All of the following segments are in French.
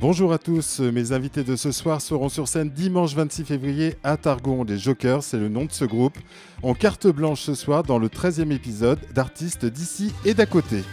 Bonjour à tous, mes invités de ce soir seront sur scène dimanche 26 février à Targon. Les Jokers, c'est le nom de ce groupe. En carte blanche ce soir dans le 13e épisode d'artistes d'ici et d'à côté.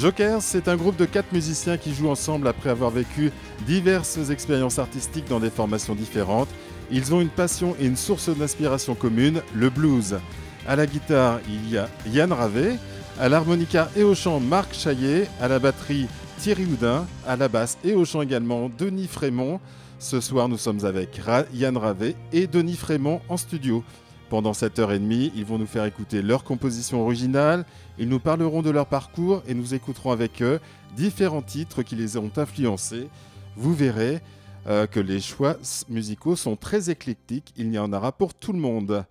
Jokers, c'est un groupe de quatre musiciens qui jouent ensemble après avoir vécu diverses expériences artistiques dans des formations différentes. Ils ont une passion et une source d'inspiration commune, le blues. À la guitare, il y a Yann Ravé, à l'harmonica et au chant, Marc Chaillet, à la batterie, Thierry Houdin, à la basse et au chant également, Denis Frémont. Ce soir, nous sommes avec Yann Ravé et Denis Frémont en studio. Pendant cette heure et demie, ils vont nous faire écouter leur composition originale, ils nous parleront de leur parcours et nous écouterons avec eux différents titres qui les ont influencés. Vous verrez euh, que les choix musicaux sont très éclectiques, il y en aura pour tout le monde.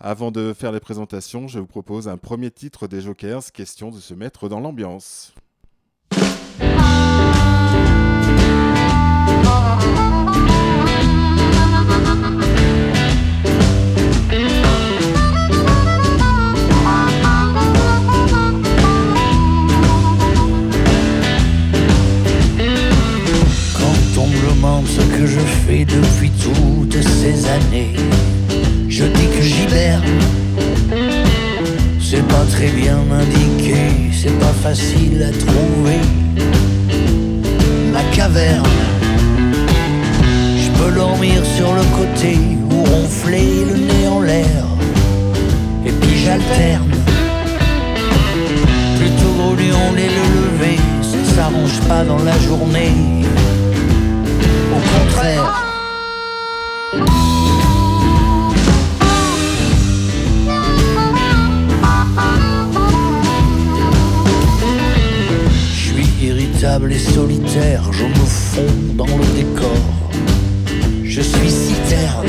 Avant de faire les présentations, je vous propose un premier titre des Jokers, question de se mettre dans l'ambiance. Ce que je fais depuis toutes ces années. Je dis que j'hiberne, c'est pas très bien indiqué, c'est pas facile à trouver. Ma caverne, je peux dormir sur le côté ou ronfler le nez en l'air. Et puis j'alterne, plutôt grognon et le lever, ça s'arrange pas dans la journée Je suis irritable et solitaire, je me fonds dans le décor. Je suis citerne,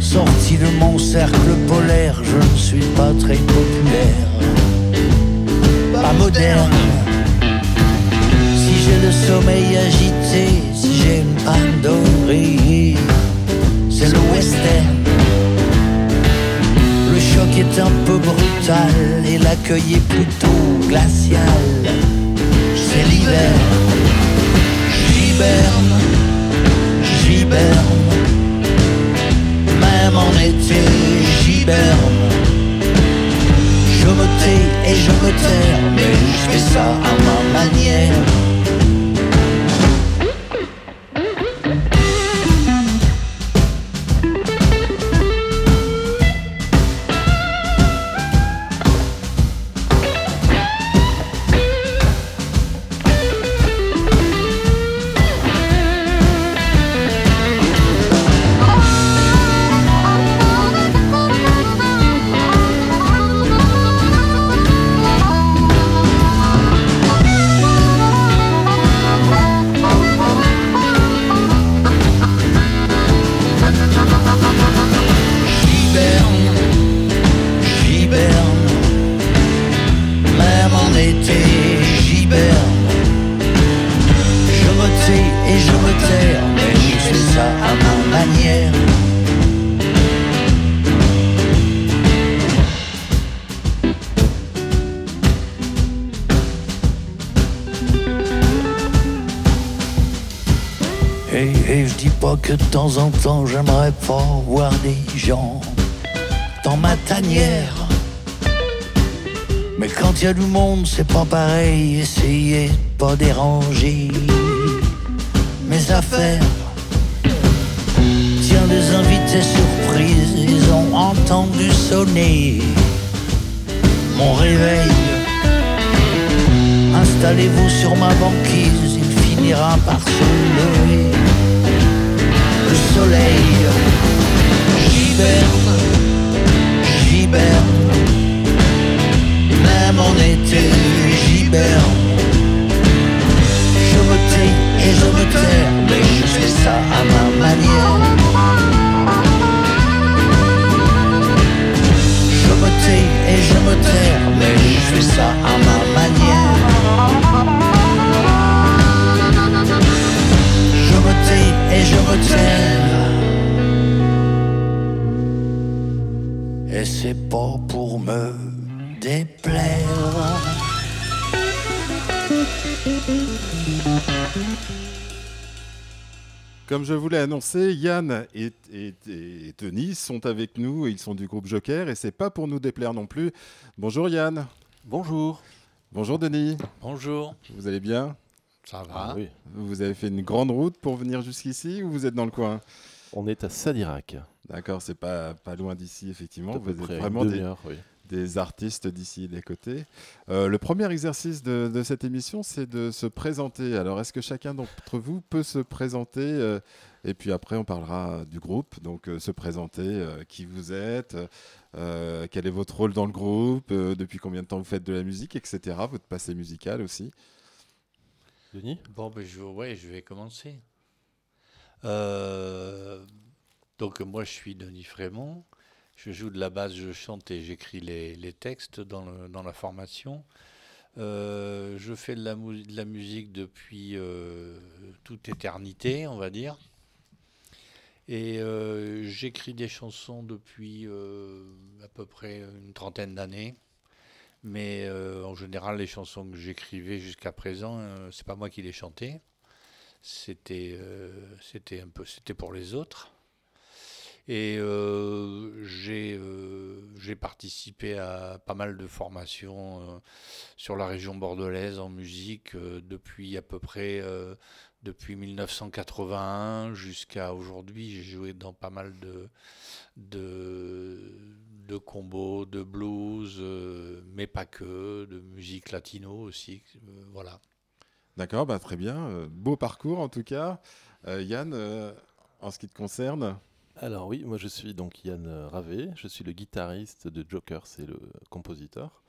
sorti de mon cercle polaire, je ne suis pas très populaire, pas moderne le sommeil agité, si j'ai une panne dorée, c'est le western. Le choc est un peu brutal et l'accueil est plutôt glacial. C'est l'hiver, j'hiberne, j'hiberne. Même en été, j'hiberne. Je me tais et je me terre, mais je fais ça à ma manière. Temps en temps, j'aimerais pas voir des gens dans ma tanière. Mais quand il y a du monde, c'est pas pareil. Essayez de pas déranger mes affaires. Tiens, des invités surprises, ils ont entendu sonner mon réveil. Installez-vous sur ma banquise, il finira par se lever J'hiberne, j'hiberne, même en été, j'hiberne. Je me tais et je me tais, mais je fais ça à ma manière. Je me et je me tais, mais je fais ça à ma manière. Et je retiens. Et c'est pas pour me déplaire. Comme je vous l'ai annoncé, Yann et, Denis sont avec nous, ils sont du groupe Joker et c'est pas pour nous déplaire non plus. Bonjour Yann. Bonjour. Bonjour Denis. Bonjour. Vous allez bien? Ça va Ah oui. Vous avez fait une grande route pour venir jusqu'ici ou vous êtes dans le coin? On est à Sadirac. D'accord, c'est pas, pas loin d'ici, effectivement. Vous êtes vraiment des, demi-heure, oui. des artistes d'ici des côtés. Euh, le premier exercice de, de cette émission, c'est de se présenter. Alors, est-ce que chacun d'entre vous peut se présenter euh, Et puis après, on parlera du groupe. Donc, euh, se présenter, euh, qui vous êtes, euh, quel est votre rôle dans le groupe, euh, depuis combien de temps vous faites de la musique, etc. Votre passé musical aussi. Bon, ben, je, vais commencer. Euh, donc, moi, je suis Denis Frémont. Je joue de la basse, je chante et j'écris les, textes dans, la formation. Euh, je fais de la, musique depuis euh, toute éternité, on va dire. Et j'écris des chansons depuis à peu près une trentaine d'années. Mais euh, en général, les chansons que j'écrivais jusqu'à présent, euh, c'est pas moi qui les chantais. C'était euh, c'était un peu c'était pour les autres. Et euh, j'ai participé à pas mal de formations sur la région bordelaise en musique depuis à peu près depuis 1981 jusqu'à aujourd'hui. J'ai joué dans pas mal de de, de combos, de blues, euh, mais pas que, de musique latino aussi. euh, voilà. D'accord, bah, très bien. Euh, beau parcours en tout cas. Euh, Yann, euh, en ce qui te concerne, Alors oui, moi je suis donc Yann Ravé, je suis le guitariste de Joker, c'est le compositeur.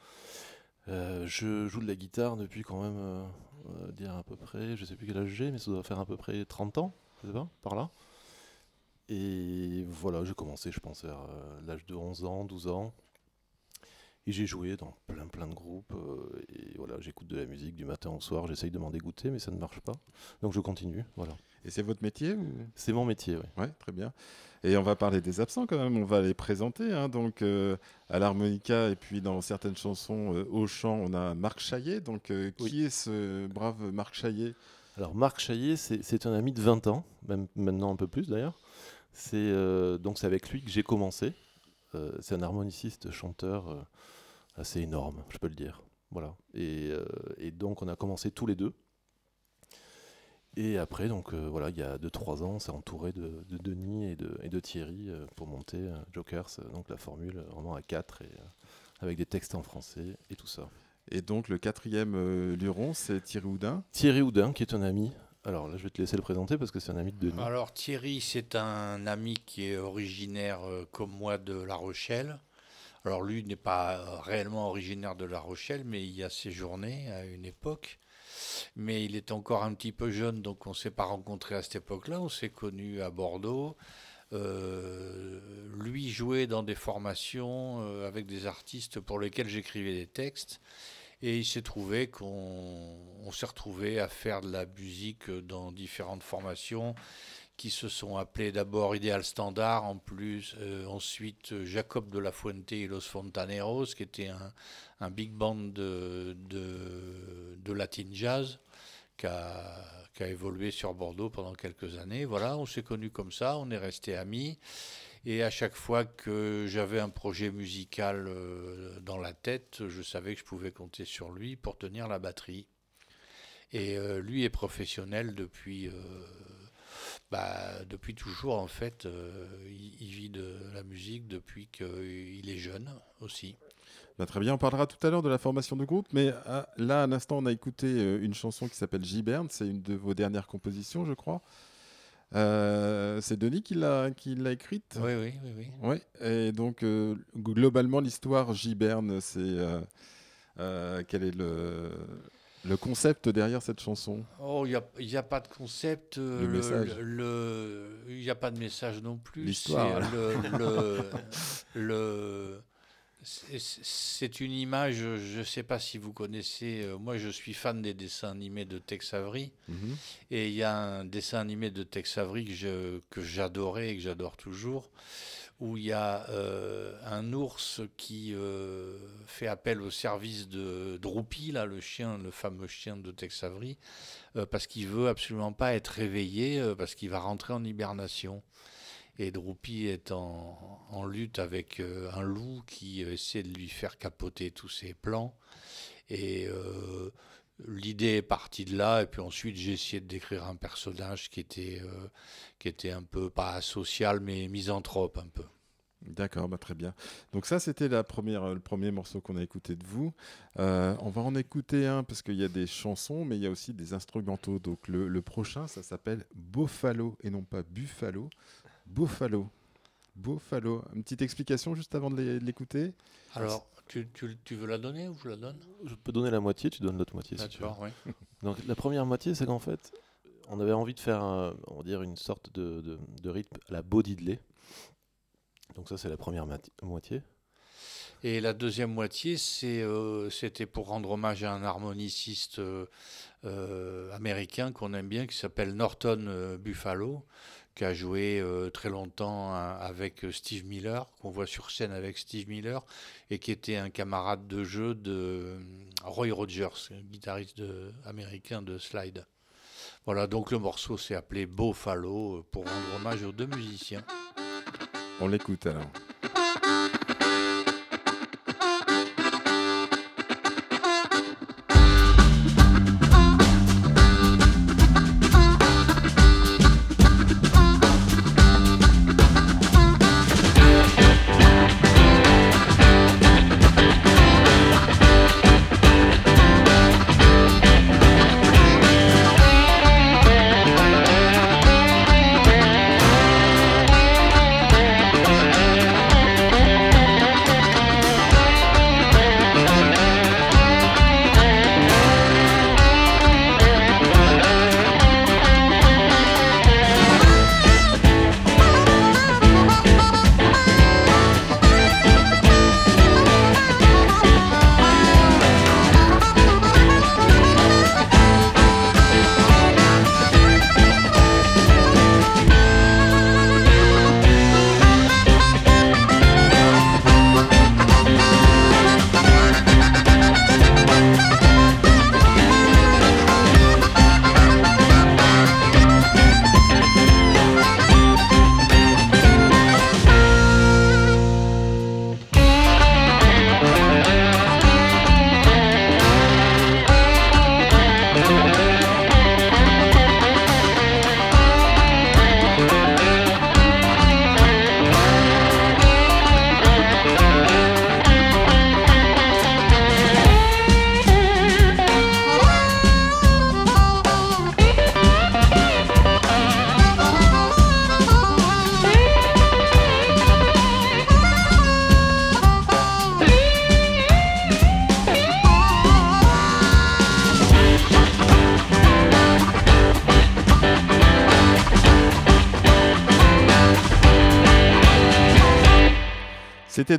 Euh, je joue de la guitare depuis quand même, euh, on va dire à peu près, je sais plus quel âge j'ai, mais ça doit faire à peu près 30 ans, je sais pas, par là? Et voilà, j'ai commencé, je pense, vers euh, l'âge de 11 ans, 12 ans. Et j'ai joué dans plein plein de groupes. euh, et voilà, j'écoute de la musique du matin au soir, j'essaye de m'en dégoûter, mais ça ne marche pas. Donc je continue, voilà. et c'est votre métier ou... C'est mon métier, oui. Ouais, très bien. Et on va parler des absents quand même, on va les présenter. hein. Donc euh, à l'harmonica et puis dans certaines chansons euh, au chant, on a Marc Chaillet. Donc Oui. qui est ce brave Marc Chaillet? Alors Marc Chaillet, c'est un ami de 20 ans, même maintenant un peu plus d'ailleurs. C'est euh, donc avec lui que j'ai commencé. Euh, c'est un harmoniciste, chanteur euh, assez énorme, je peux le dire. Voilà. Et, donc on a commencé tous les deux. Et après, donc voilà, il y a 2-3 ans, on s'est entouré de, de Denis et de, Thierry pour monter Jokers, donc la formule vraiment à 4 et avec des textes en français et tout ça. Et donc le quatrième euh, luron, c'est Thierry Houdin. Thierry Houdin, qui est un ami. Alors là, je vais te laisser le présenter parce que c'est un ami de Denis. Alors Thierry, c'est un ami qui est originaire euh, comme moi de La Rochelle. Alors lui n'est pas réellement originaire de La Rochelle, mais il y a séjourné à une époque. Mais il est encore un petit peu jeune, donc on ne s'est pas rencontré à cette époque-là. On s'est connus à Bordeaux. Euh, lui jouait dans des formations euh, avec des artistes pour lesquels j'écrivais des textes. Et il s'est trouvé qu'on on s'est retrouvé à faire de la musique dans différentes formations qui se sont appelées d'abord Idéal Standard, en plus euh, ensuite Jacob de la Fuente et Los Fontaneros, qui était un, un big band de, de, de latin jazz qui a, évolué sur Bordeaux pendant quelques années. Voilà, on s'est connus comme ça, on est restés amis. Et à chaque fois que j'avais un projet musical euh, dans la tête, je savais que je pouvais compter sur lui pour tenir la batterie. Et euh, lui est professionnel depuis, euh, bah, depuis toujours en fait. Il, il vit de la musique depuis qu'il est jeune aussi. Bah, très bien, on parlera tout à l'heure de la formation de groupe, mais ah, là, à l'instant, on a écouté euh, une chanson qui s'appelle Giberne, c'est une de vos dernières compositions, je crois. Euh, c'est Denis qui l'a qui l'a écrite. Oui, oui, oui. oui. Oui, et donc euh, globalement, l'histoire Giberne, c'est euh, euh, quel est le, le concept derrière cette chanson? Oh, il n'y a, pas de concept. euh, Le message. le- Il n'y a pas de message non plus. L'histoire, C'est le, le, le- c'est- une image, je ne sais pas si vous connaissez, euh, moi je suis fan des dessins animés de Tex Avery, Mhm. et il y a un dessin animé de Tex Avery que j'adorais et que j'adore toujours, où il y a euh, un ours qui euh, fait appel au service de Droopy, là, le chien, le fameux chien de Tex Avery, parce qu'il veut absolument pas être réveillé, parce qu'il va rentrer en hibernation. Et Droopy est en, en lutte avec un loup qui essaie de lui faire capoter tous ses plans. Et l'idée est partie de là, et puis ensuite j'ai essayé de décrire un personnage qui était, euh, qui était un peu, pas social, mais misanthrope un peu. D'accord, bah très bien. Donc ça, c'était la première, le premier morceau qu'on a écouté de vous. Euh, on va en écouter un parce qu'il y a des chansons, mais il y a aussi des instrumentaux. Donc le, le prochain, ça s'appelle Buffalo et non pas Buffalo. Buffalo. Buffalo. Une petite explication juste avant de l'écouter? Alors, tu, tu, veux la donner ou je la donne? Je peux donner la moitié, tu donnes l'autre moitié si tu veux. Donc la première moitié, c'est qu'en fait, on avait envie de faire, on va dire, une sorte de, de, rythme à la Bodidley. Donc ça, c'est la première moitié. Et la deuxième moitié, euh, c'était pour rendre hommage à un harmoniciste euh, euh, américain qu'on aime bien, qui s'appelle Norton Buffalo, qui a joué euh, très longtemps hein, avec euh, Steve Miller, qu'on voit sur scène avec Steve Miller, et qui était un camarade de jeu de euh, Roy Rogers, guitariste américain de Slide. Voilà, donc le morceau s'est appelé Buffalo pour rendre hommage aux deux musiciens. On l'écoute alors.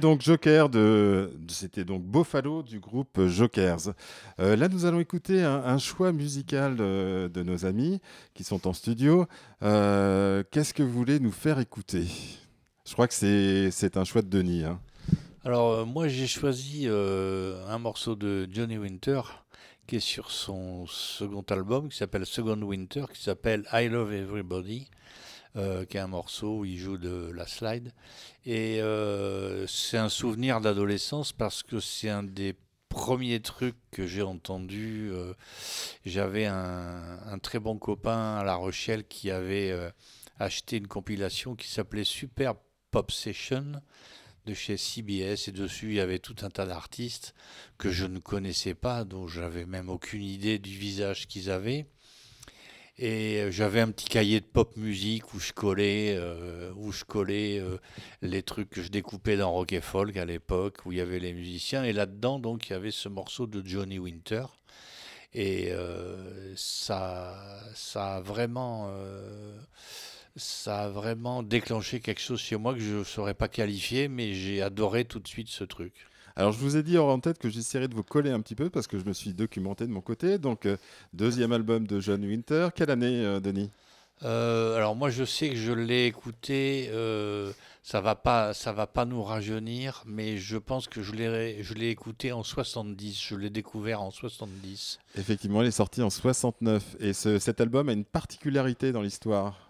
Donc Joker de, c'était donc Buffalo du groupe Jokers. Euh, là, nous allons écouter un, choix musical de, nos amis qui sont en studio. Euh, qu'est-ce que vous voulez nous faire écouter? Je crois que c'est un choix de Denis. Hein. Alors euh, moi, j'ai choisi un morceau de Johnny Winter qui est sur son second album qui s'appelle Second Winter, qui s'appelle I Love Everybody. Euh, qui est un morceau où il joue de la slide. Et euh, c'est un souvenir d'adolescence parce que c'est un des premiers trucs que j'ai entendu. Euh, j'avais un, très bon copain à La Rochelle qui avait acheté une compilation qui s'appelait Super Pop Session de chez CBS et dessus il y avait tout un tas d'artistes que je ne connaissais pas, dont j'avais même aucune idée du visage qu'ils avaient. Et euh, j'avais un petit cahier de pop musique où je collais, euh, où je collais euh, les trucs que je découpais dans Rock et Folk à l'époque, où il y avait les musiciens. Et là-dedans, donc, il y avait ce morceau de Johnny Winter. Et ça, ça vraiment, ça a vraiment déclenché quelque chose chez moi que je ne saurais pas qualifier, mais j'ai adoré tout de suite ce truc. Alors, je vous ai dit en tête que j'essaierais de vous coller un petit peu parce que je me suis documenté de mon côté. Donc, euh, deuxième album de John Winter. Quelle année, euh, Denis? Euh, alors moi je sais que je l'ai écouté, euh, ça va pas, ça va pas nous rajeunir, mais je pense que je l'ai, je l'ai écouté en 70, je l'ai découvert en 70. Effectivement, il est sorti en 69 et ce- cet album a une particularité dans l'histoire.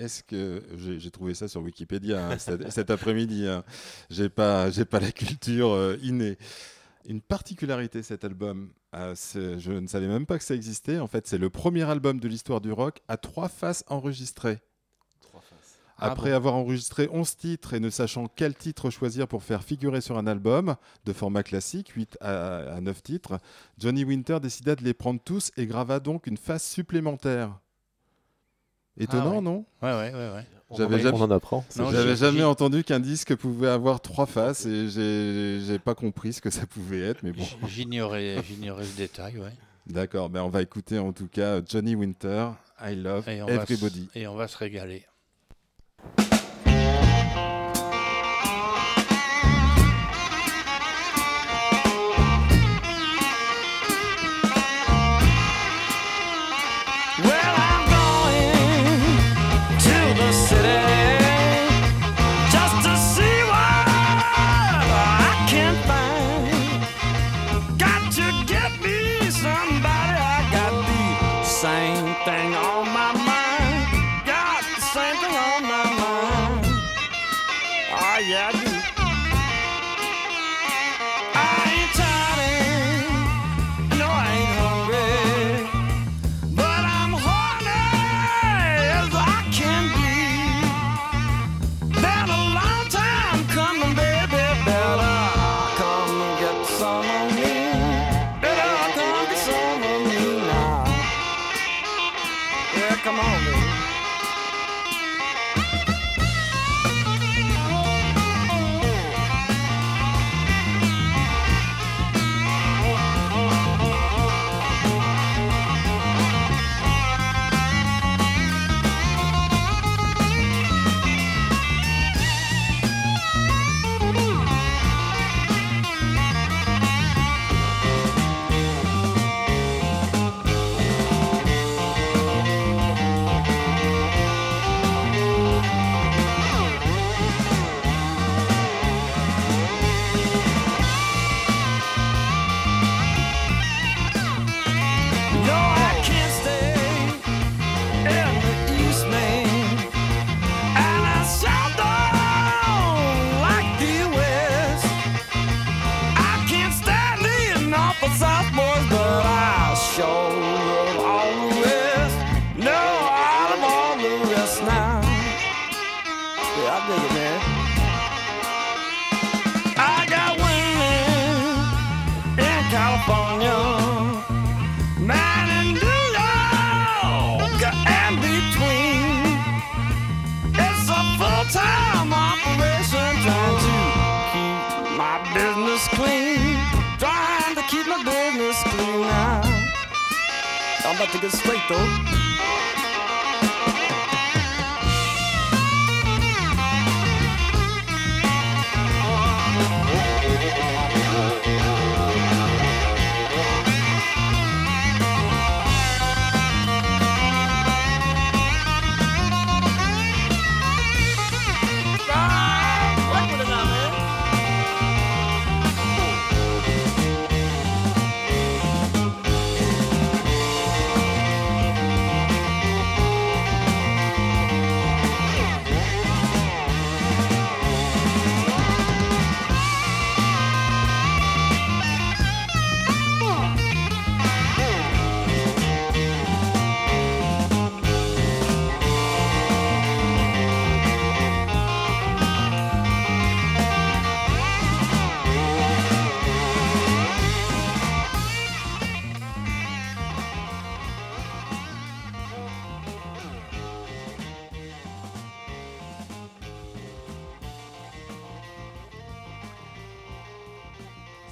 Est-ce que j'ai trouvé ça sur Wikipédia hein, cet, cet après-midi hein. J'ai pas j'ai pas la culture euh, innée. Une particularité cet album, euh, je ne savais même pas que ça existait. En fait, c'est le premier album de l'histoire du rock à trois faces enregistrées. Trois faces. Ah Après bon avoir enregistré 11 titres et ne sachant quel titre choisir pour faire figurer sur un album de format classique, 8 à, à 9 titres, Johnny Winter décida de les prendre tous et grava donc une face supplémentaire. Étonnant, Ah ouais. non Ouais, ouais, ouais, ouais. On, J'avais en, jamais- on en apprend. J'avais jamais entendu qu'un disque pouvait avoir trois faces et j'ai pas compris ce que ça pouvait être, mais bon. J'ignorais, j'ignorais ce détail, ouais. D'accord, ben on va écouter en tout cas Johnny Winter, I Love Et Everybody. et on va se régaler.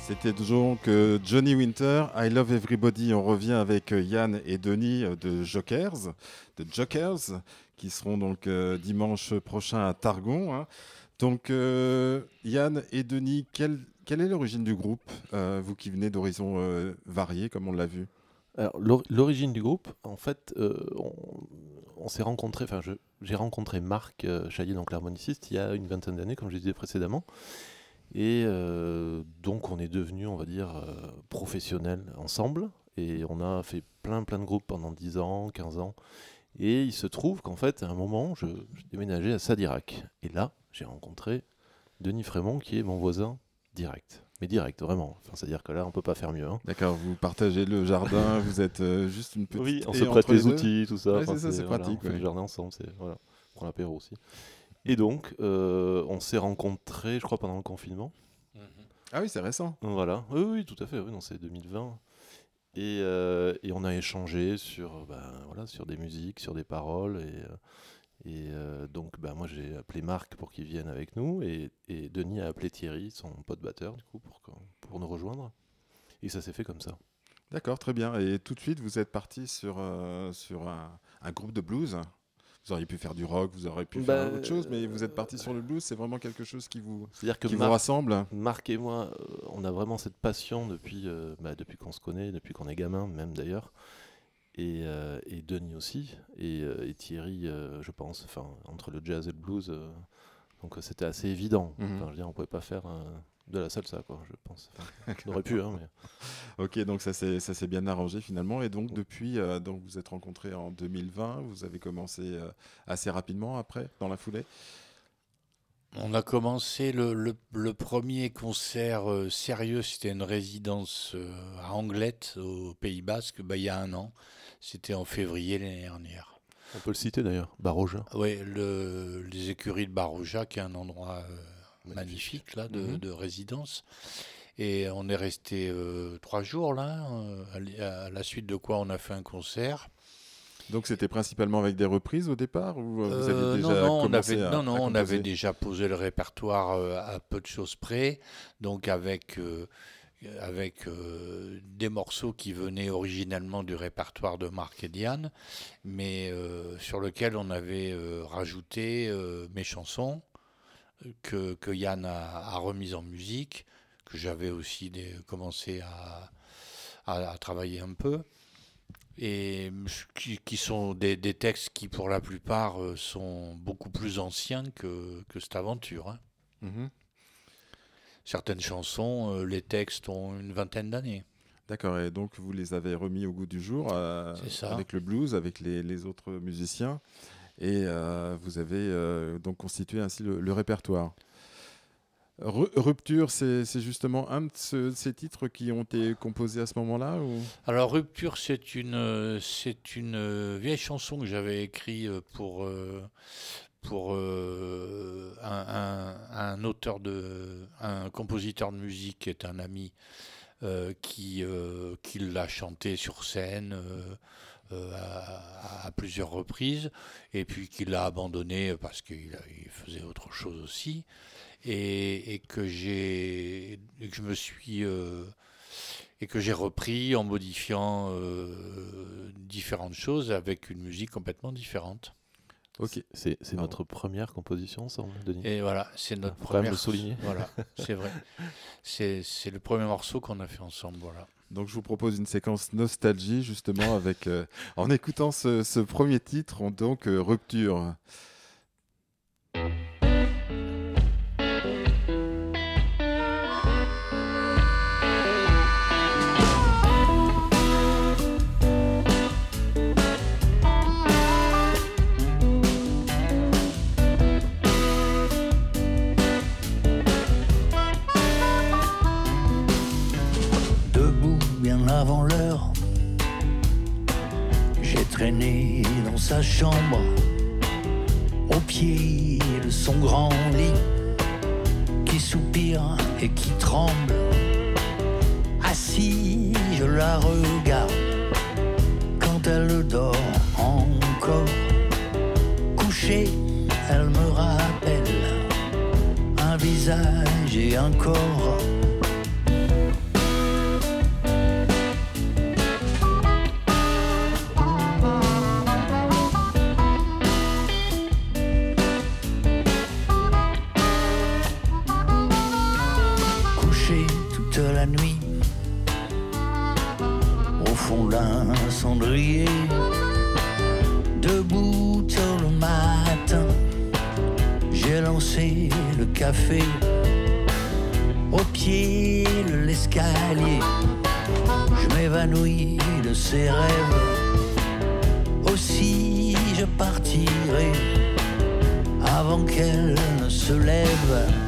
C'était donc euh, Johnny Winter, I Love Everybody. On revient avec euh, Yann et Denis euh, de Jokers, de Jokers, qui seront donc dimanche prochain à Targon. hein. Donc Yann et Denis, quelle, quelle est l'origine du groupe, vous qui venez d'horizons variés, comme on l'a vu? Alors, l'or- l'origine du groupe, en fait, on, s'est rencontré, enfin, j'ai rencontré Marc Chalier, donc l'harmoniciste, il y a une vingtaine d'années, comme je disais précédemment. Et euh, donc, on est devenus, on va dire, euh, professionnels ensemble. Et on a fait plein, plein de groupes pendant 10 ans, 15 ans. Et il se trouve qu'en fait, à un moment, je, je déménageais à Sadirac. Et là, j'ai rencontré Denis Frémont, qui est mon voisin direct. Mais direct, vraiment. Enfin, C'est-à-dire que là, on peut pas faire mieux. hein. D'accord, vous partagez le jardin, vous êtes euh, juste une petite. Oui, on se prête les outils, tout ça. Ouais, Enfin, c'est ça, c'est voilà, pratique, On fait ouais. le jardin ensemble, voilà, on prend l'apéro aussi. Et donc, euh, on s'est rencontrés, je crois, pendant le confinement. Ah oui, c'est récent. Voilà, oui, oui, tout à fait, oui, non, c'est 2020. Et, euh, et on a échangé sur, ben, voilà, sur des musiques, sur des paroles. Et, euh, et euh, donc, ben, moi, j'ai appelé Marc pour qu'il vienne avec nous. Et, et Denis a appelé Thierry, son pote batteur, du coup, pour, pour nous rejoindre. Et ça s'est fait comme ça. D'accord, très bien. Et tout de suite, vous êtes parti sur, sur un, un groupe de blues. Vous auriez pu faire du rock, vous auriez pu faire Bah, autre chose, mais vous êtes parti sur le blues. C'est vraiment quelque chose qui vous, C'est-à-dire que qui vous rassemble. Marc et moi, euh, on a vraiment cette passion depuis, euh, bah, depuis qu'on se connaît, depuis qu'on est gamin, même d'ailleurs. Et, euh, et Denis aussi. Et, euh, et Thierry, euh, je pense, enfin, entre le jazz et le blues. euh, donc euh, c'était assez évident. Mhm. Enfin, je veux dire, on pouvait pas faire euh, de la salsa, quoi, je pense. Enfin, on aurait pu, hein, mais. Ok, donc ça s'est bien arrangé finalement. Et donc depuis, euh, donc vous êtes rencontrés en 2020. Vous avez commencé euh, assez rapidement après, dans la foulée? On a commencé le, le- le premier concert euh, sérieux, c'était une résidence euh, à Anglette, au Pays Basque, bah, il y a un an. C'était en février l'année dernière. On peut le citer d'ailleurs, Baroja. Oui, le, les écuries de Baroja, qui est un endroit magnifique là, de, Mhm. de résidence. Et on est resté euh, trois jours là, euh, à la suite de quoi on a fait un concert. Donc c'était principalement avec des reprises au départ ou euh, vous aviez déjà non, non, on avait, à, non, non, à on avait composer déjà posé le répertoire euh, à peu de choses près, donc avec, euh, avec euh, des morceaux qui venaient originellement du répertoire de Marc et Diane, mais euh, sur lequel on avait euh, rajouté euh, mes chansons que, que Yann a, a remises en musique, que j'avais aussi des- commencé à, à- à travailler un peu et qui, qui sont des, des textes qui, pour la plupart, euh, sont beaucoup plus anciens que, que cette aventure. hein. Mhm. Certaines chansons, euh, les textes ont une vingtaine d'années. D'accord, et donc vous les avez remis au goût du jour euh, avec le blues, avec les, les autres musiciens, et euh, vous avez euh, donc constitué ainsi le, répertoire. Ru- Rupture, c'est justement un de ce- ces titres qui ont été composés à ce moment-là. Alors, Rupture, c'est une, vieille chanson que j'avais écrite euh, pour, pour un, auteur de. un compositeur de musique qui est un ami qui, qui l'a chanté sur scène. Euh, à, à plusieurs reprises et puis qu'il l'a abandonné parce qu'il a- il faisait autre chose aussi et, et que j'ai que je me suis euh, et que j'ai repris en modifiant euh, différentes choses avec une musique complètement différente. Ok. C'est notre première composition ensemble, Denis? Et voilà, c'est notre quand même première. le souligner. Voilà, c'est vrai. C'est c'est le premier morceau qu'on a fait ensemble. Voilà. Donc je vous propose une séquence nostalgie justement avec euh, en écoutant ce, premier titre, on- donc euh, Rupture. Traîné dans sa chambre, au pied de son grand lit, qui soupire et qui tremble. Assis, je la regarde quand elle dort encore. Couchée, elle me rappelle un visage et un corps. Debout tôt le matin, j'ai lancé le café. Au pied de l'escalier, je m'évanouis de ses rêves. Aussi je partirai avant qu'elle ne se lève.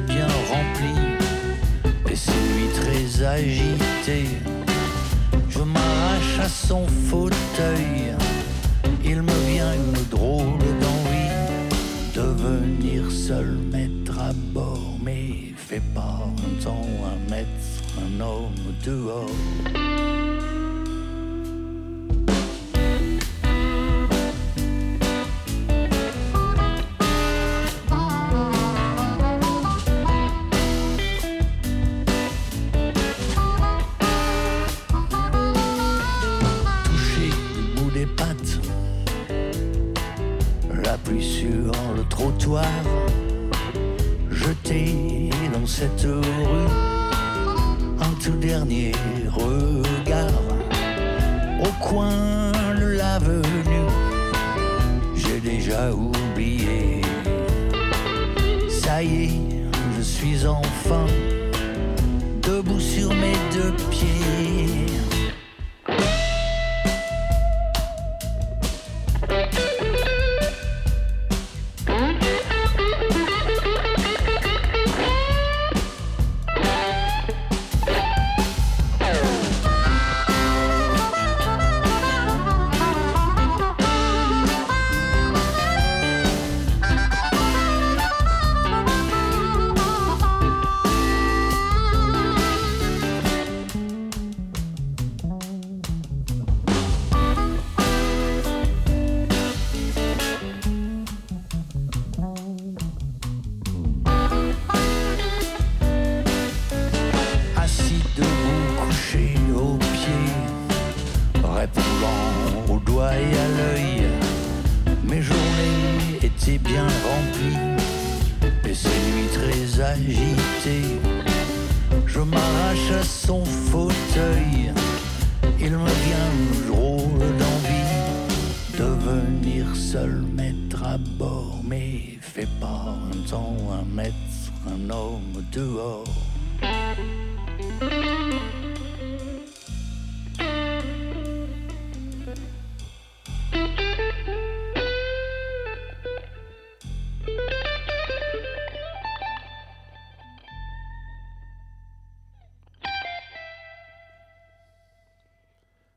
Bien remplies et ces nuits très agitées. Je m'arrache à son fauteuil, il me vient une drôle d'envie de venir seul mettre à bord. Mais fais pas un temps à mettre un homme dehors.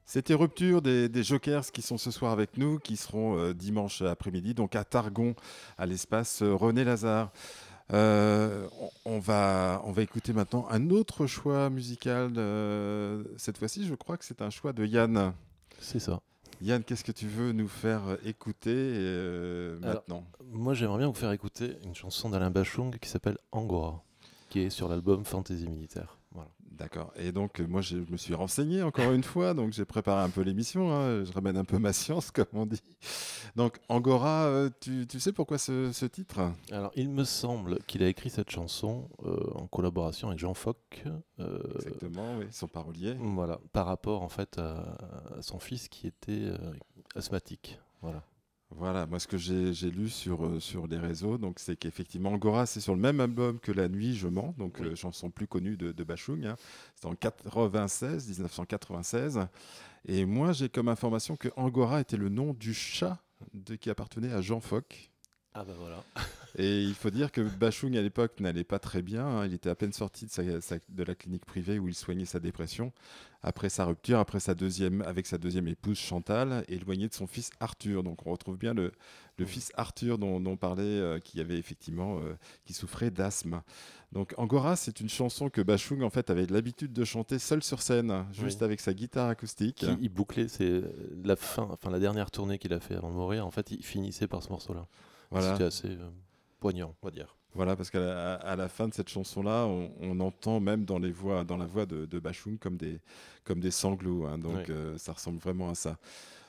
C'était Rupture des, des Jokers qui sont ce soir avec nous, qui seront euh, dimanche après-midi, donc à Targon, à l'espace euh, René Lazare. Euh, on, va, on va écouter maintenant un autre choix musical. cette fois-ci, je crois que c'est un choix de Yann. C'est ça. Yann, qu'est-ce que tu veux nous faire écouter Alors, maintenant? Moi, j'aimerais bien vous faire écouter une chanson d'Alain Bachung qui s'appelle Angora, qui est sur l'album Fantasy Militaire. D'accord. Et donc, euh, moi, je me suis renseigné encore une fois, donc j'ai préparé un peu l'émission. hein, Je ramène un peu ma science, comme on dit. Donc, Angora, euh, tu, tu sais pourquoi ce, ce titre? Alors, il me semble qu'il a écrit cette chanson euh, en collaboration avec Jean euh, Exactement, oui, son parolier. Voilà, par rapport en fait à, à son fils qui était euh, asthmatique. Voilà. Voilà, moi ce que j'ai lu sur, euh, sur les réseaux, donc c'est qu'effectivement Angora, c'est sur le même album que La Nuit, je mens, donc Oui. euh, chanson plus connue de, de Bachung. hein. C'est en 96, 1996. Et moi j'ai comme information que Angora était le nom du chat de, qui appartenait à Jean Fock. Ah bah voilà. Et il faut dire que Bachung à l'époque n'allait pas très bien. hein. Il était à peine sorti de, sa- sa- de la clinique privée où il soignait sa dépression. Après sa rupture, après sa deuxième, avec sa deuxième épouse Chantal, éloigné de son fils Arthur. Donc on retrouve bien le, le fils Arthur dont, on parlait, euh, qui avait effectivement, euh, qui souffrait d'asthme. Donc Angora, c'est une chanson que Bachung en fait avait l'habitude de chanter seul sur scène, juste Oui. avec sa guitare acoustique. Qui, il bouclait, c'est la fin, enfin la dernière tournée qu'il a fait avant de mourir. En fait, il finissait par ce morceau-là. Voilà. C'était assez euh, poignant, on va dire. Voilà, parce qu'à la, à la fin de cette chanson-là, on, on entend même dans, les voix, dans la voix de, de Bachung comme des, comme des sanglots. hein. donc Ouais. euh, ça ressemble vraiment à ça.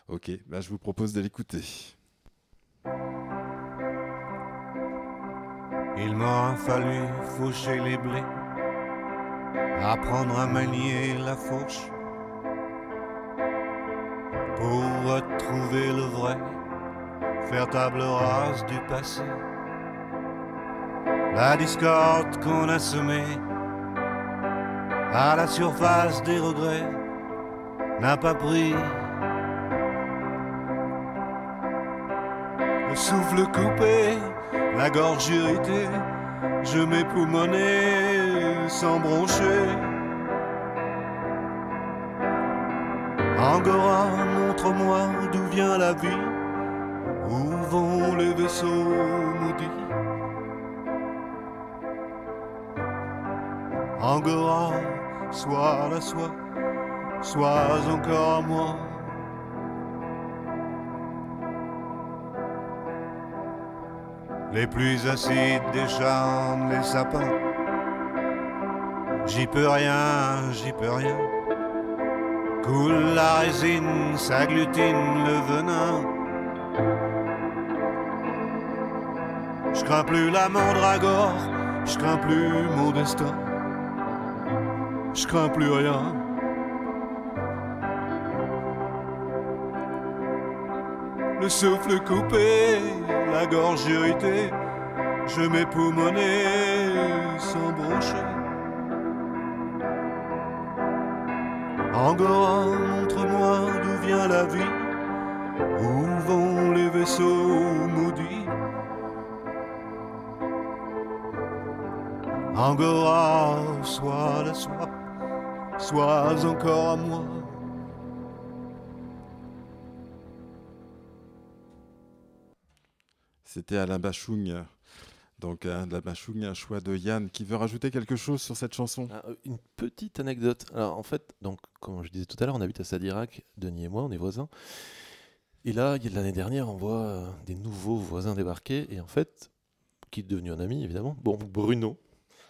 Ok, bah, je vous propose de l'écouter. Il m'aura fallu faucher les blés, apprendre à manier la fourche, pour retrouver le vrai, faire table rase du passé. La discorde qu'on a semée à la surface des regrets n'a pas pris. Le souffle coupé, la gorge irritée, je m'époumonnais sans broncher. Angora, montre-moi d'où vient la vie, où vont les vaisseaux maudits. Angora, sois la soie, sois encore moi. Les pluies acides décharnent les sapins. J'y peux rien, j'y peux rien. Coule la résine, s'agglutine le venin. Je crains plus la mandragore, je crains plus mon destin. Je crains plus rien. Le souffle coupé, la gorge irritée, je m'époumonnais sans broncher. Angora, montre-moi d'où vient la vie, où vont les vaisseaux Angora, sois la soie, sois encore à moi. C'était Alain Bachung. Donc Alain Bachung, un choix de Yann qui veut rajouter quelque chose sur cette chanson. Ah, euh, une petite anecdote. Alors en fait, donc comme je disais tout à l'heure, on habite à Sadirac, Denis et moi, on est voisins. Et là, l'année dernière, on voit euh, des nouveaux voisins débarquer. Et en fait, qui est devenu un ami évidemment. Bon, Bruno,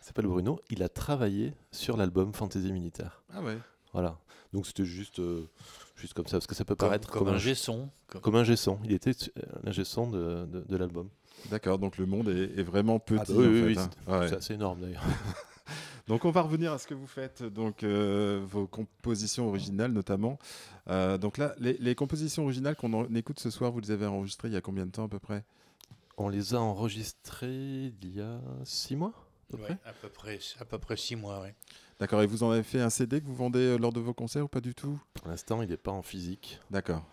s'appelle Bruno. Il a travaillé sur l'album Fantasy Militaire. Ah ouais. Voilà. Donc c'était juste, euh, juste comme ça, parce que ça peut Comme, paraître comme un gesson. Comme- comme un gesson. Il était euh, l'ingé son de, de, de l'album. D'accord, donc le monde est, est vraiment petit. Ah, oui, en oui, fait, oui, hein. Ouais. C'est assez énorme d'ailleurs. Donc on va revenir à ce que vous faites, donc euh, vos compositions originales notamment. Euh, donc là, les, les compositions originales qu'on écoute ce soir, vous les avez enregistrées il y a combien de temps à peu près? On les a enregistrés il y a six mois peu Ouais, près. à, peu près, à peu près six mois, ouais. D'accord, et vous en avez fait un CD que vous vendez euh, lors de vos concerts ou pas du tout? Pour l'instant, il n'est pas en physique, D'accord.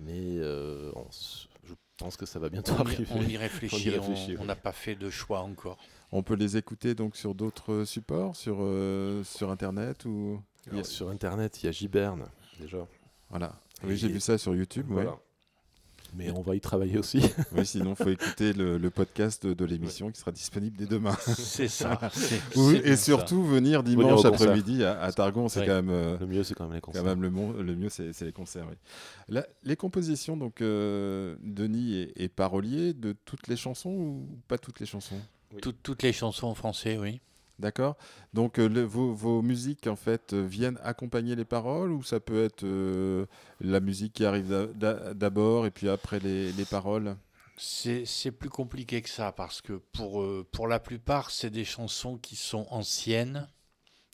mais euh, on s- je pense que ça va bientôt On y, arriver. on y réfléchit, on oui. n'a pas fait de choix encore. On peut les écouter donc sur d'autres supports, sur, euh, sur Internet ou... Alors, sur Internet, il y a Giberne déjà. Voilà. Oui, j'ai vu ça sur YouTube. ouais. Mais on va y travailler aussi. Oui, sinon, il faut écouter le, le podcast de, de l'émission qui sera disponible dès demain. C'est ça. Oui, et ça. surtout venir dimanche concert. après-midi à, à Targon, c'est quand même... euh, Le mieux, c'est quand même les Quand concerts. même, le, mieux, c'est les concerts. oui. La- les compositions, donc, euh, Denis est, est parolier de toutes les chansons ou pas toutes les chansons? Tout- toutes les chansons en français, oui. D'accord? Donc, euh, vos, musiques, en fait, euh, viennent accompagner les paroles ou ça peut être euh, la musique qui arrive d'a- d'a- d'abord et puis après les, les paroles? C'est plus compliqué que ça parce que pour, pour la plupart, c'est des chansons qui sont anciennes,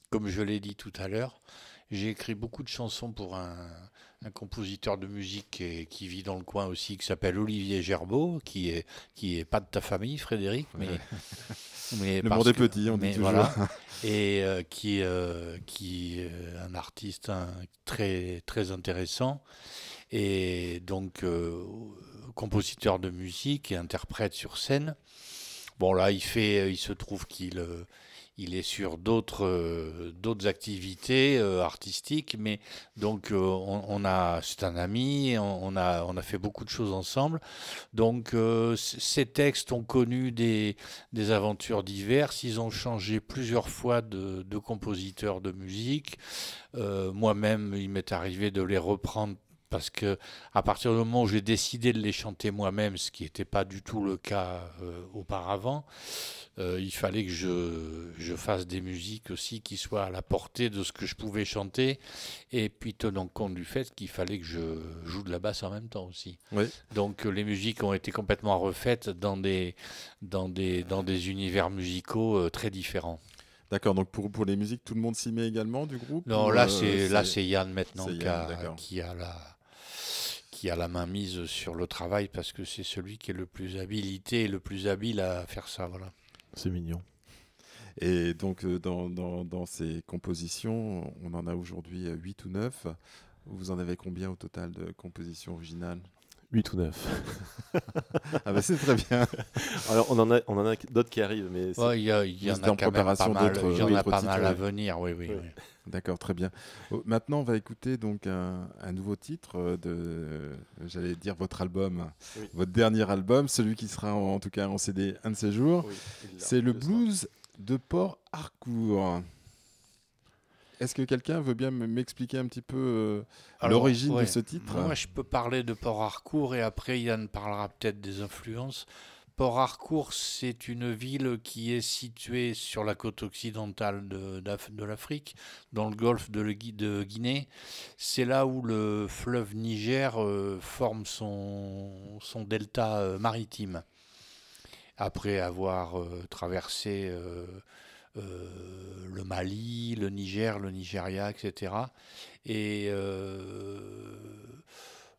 comme je l'ai dit tout à l'heure. J'ai écrit beaucoup de chansons pour un, un compositeur de musique qui, est- qui vit dans le coin aussi, qui s'appelle Olivier Gerbeau, qui est, qui est pas de ta famille, Frédéric, mais, mais Le monde est petit, on dit toujours. voilà. et euh, qui, euh, qui est un artiste hein, très, très intéressant. Et donc, euh, compositeur de musique et interprète sur scène. Bon, là, il, fait, il se trouve qu'il euh, il est sur d'autres euh, activités euh, artistiques, mais donc euh, on, a c'est un ami, on, a on a fait beaucoup de choses ensemble. Donc ces textes ont connu des des aventures diverses. Ils ont changé plusieurs fois de, de compositeurs de musique. Moi-même, il m'est arrivé de les reprendre Parce que à partir du moment où j'ai décidé de les chanter moi-même, ce qui n'était pas du tout le cas euh, auparavant, euh, il fallait que je, je fasse des musiques aussi qui soient à la portée de ce que je pouvais chanter, et puis tenant compte du fait qu'il fallait que je joue de la basse en même temps aussi. Oui. Donc euh, les musiques ont été complètement refaites dans des, dans des, dans des univers musicaux euh, très différents. D'accord, donc pour, pour les musiques, tout le monde s'y met également du groupe? Non, là c'est Yann maintenant Yann, a, qui a la qui a la main mise sur le travail parce que c'est celui qui est le plus habilité et le plus habile à faire ça. Voilà. C'est mignon. Et donc, euh, dans, dans, dans ces compositions, on en a aujourd'hui 8 ou 9. Vous en avez combien au total de compositions originales? 8 ou 9. Ah bah c'est très bien. Alors, on en a, on en a d'autres qui arrivent, mais c'est- Ouais, il y, a- il y Mais en a quand même pas préparation mal, d'autres- il y en a pas mal à venir. Oui, oui. Oui. oui. D'accord, très bien. Maintenant, on va écouter donc un, un nouveau titre euh, de, euh, j'allais dire votre album, Oui. votre dernier album, celui qui sera en, en tout cas en CD un de ces jours. Oui, C'est le blues de Port Harcourt. Est-ce que quelqu'un veut bien m'expliquer un petit peu euh, l'origine ouais. de ce titre? Moi, je peux parler de Port Harcourt et après Yann parlera peut-être des influences. Port Harcourt, c'est une ville qui est située sur la côte occidentale de, l'Afrique, dans le golfe de, Guinée. C'est là où le fleuve Niger euh, forme son, delta euh, maritime. Après avoir euh, traversé le Mali, le Niger, le Nigeria, etc. Et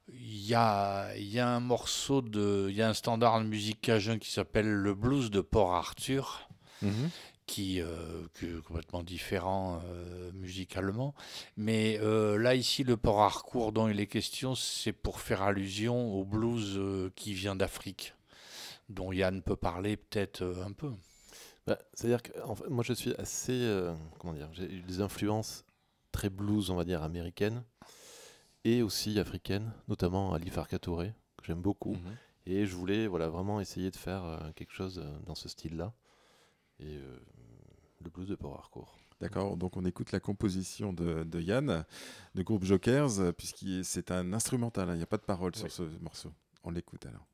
il y, a, il y a un morceau de. Il y a un standard de musique cajun qui s'appelle le blues de Port Arthur, Mhm. qui, euh, qui est complètement différent euh, musicalement. Mais euh, là, ici, le Port Harcourt dont il est question, c'est pour faire allusion au blues qui vient d'Afrique, dont Yann peut parler peut-être un peu. Bah, C'est-à-dire que en fait, moi, je suis assez. comment dire J'ai eu des influences très blues, on va dire, américaines et aussi africaines, notamment Ali Farka Touré, que j'aime beaucoup. Mhm. Et je voulais voilà, vraiment essayer de faire euh, quelque chose euh, dans ce style-là. Et euh, le blues de Port Harcourt. D'accord, donc on écoute la composition de, de Yann, du groupe Jokers, puisque c'est un instrumental, hein, il n'y a pas de parole sur ce morceau. On l'écoute alors.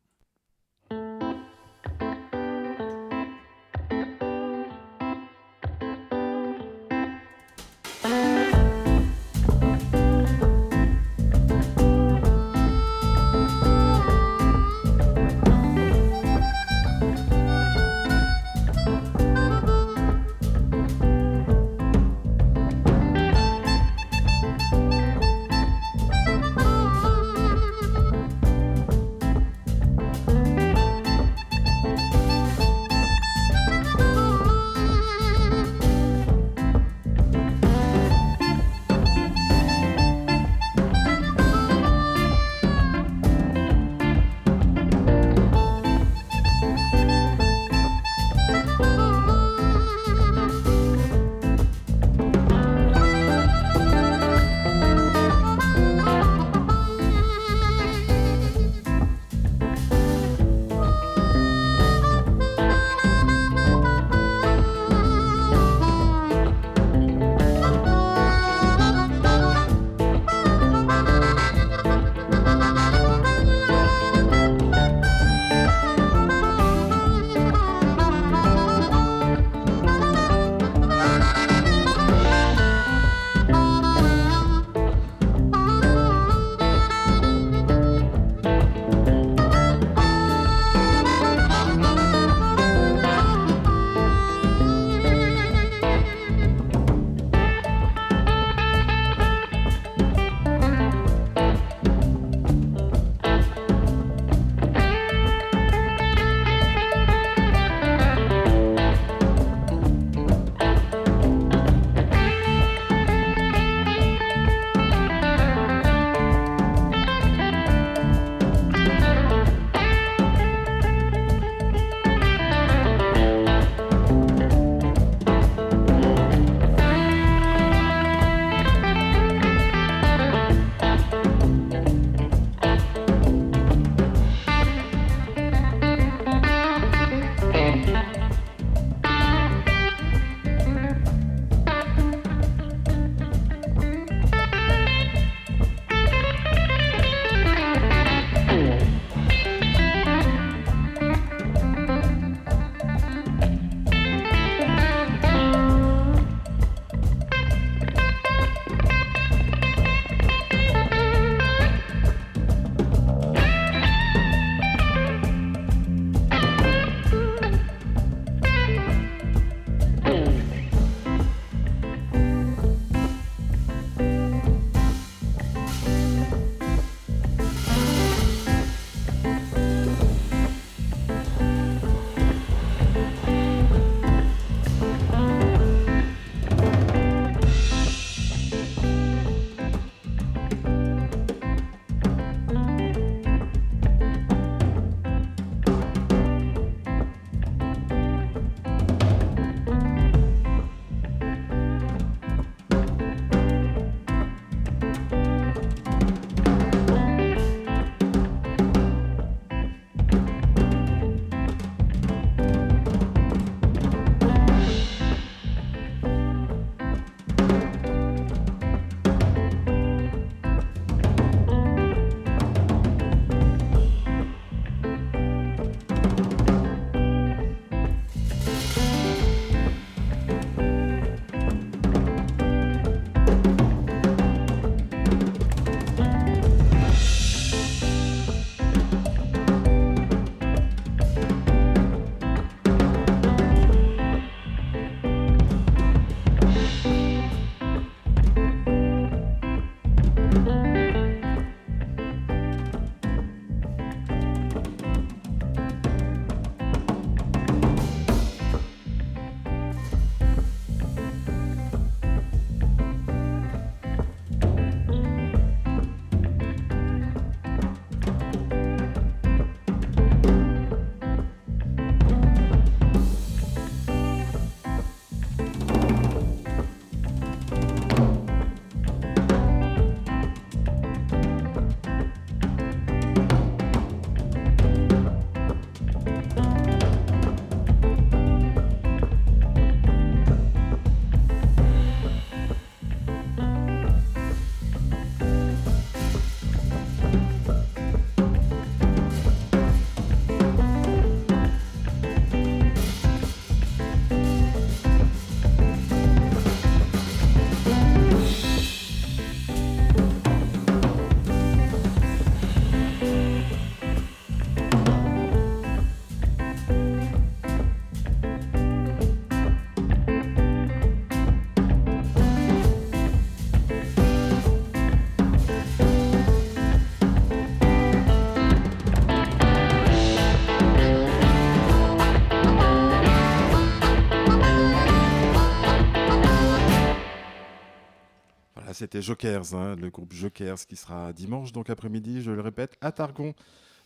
Jokers, hein, le groupe Jokers qui sera dimanche, donc après-midi, je le répète, à Targon.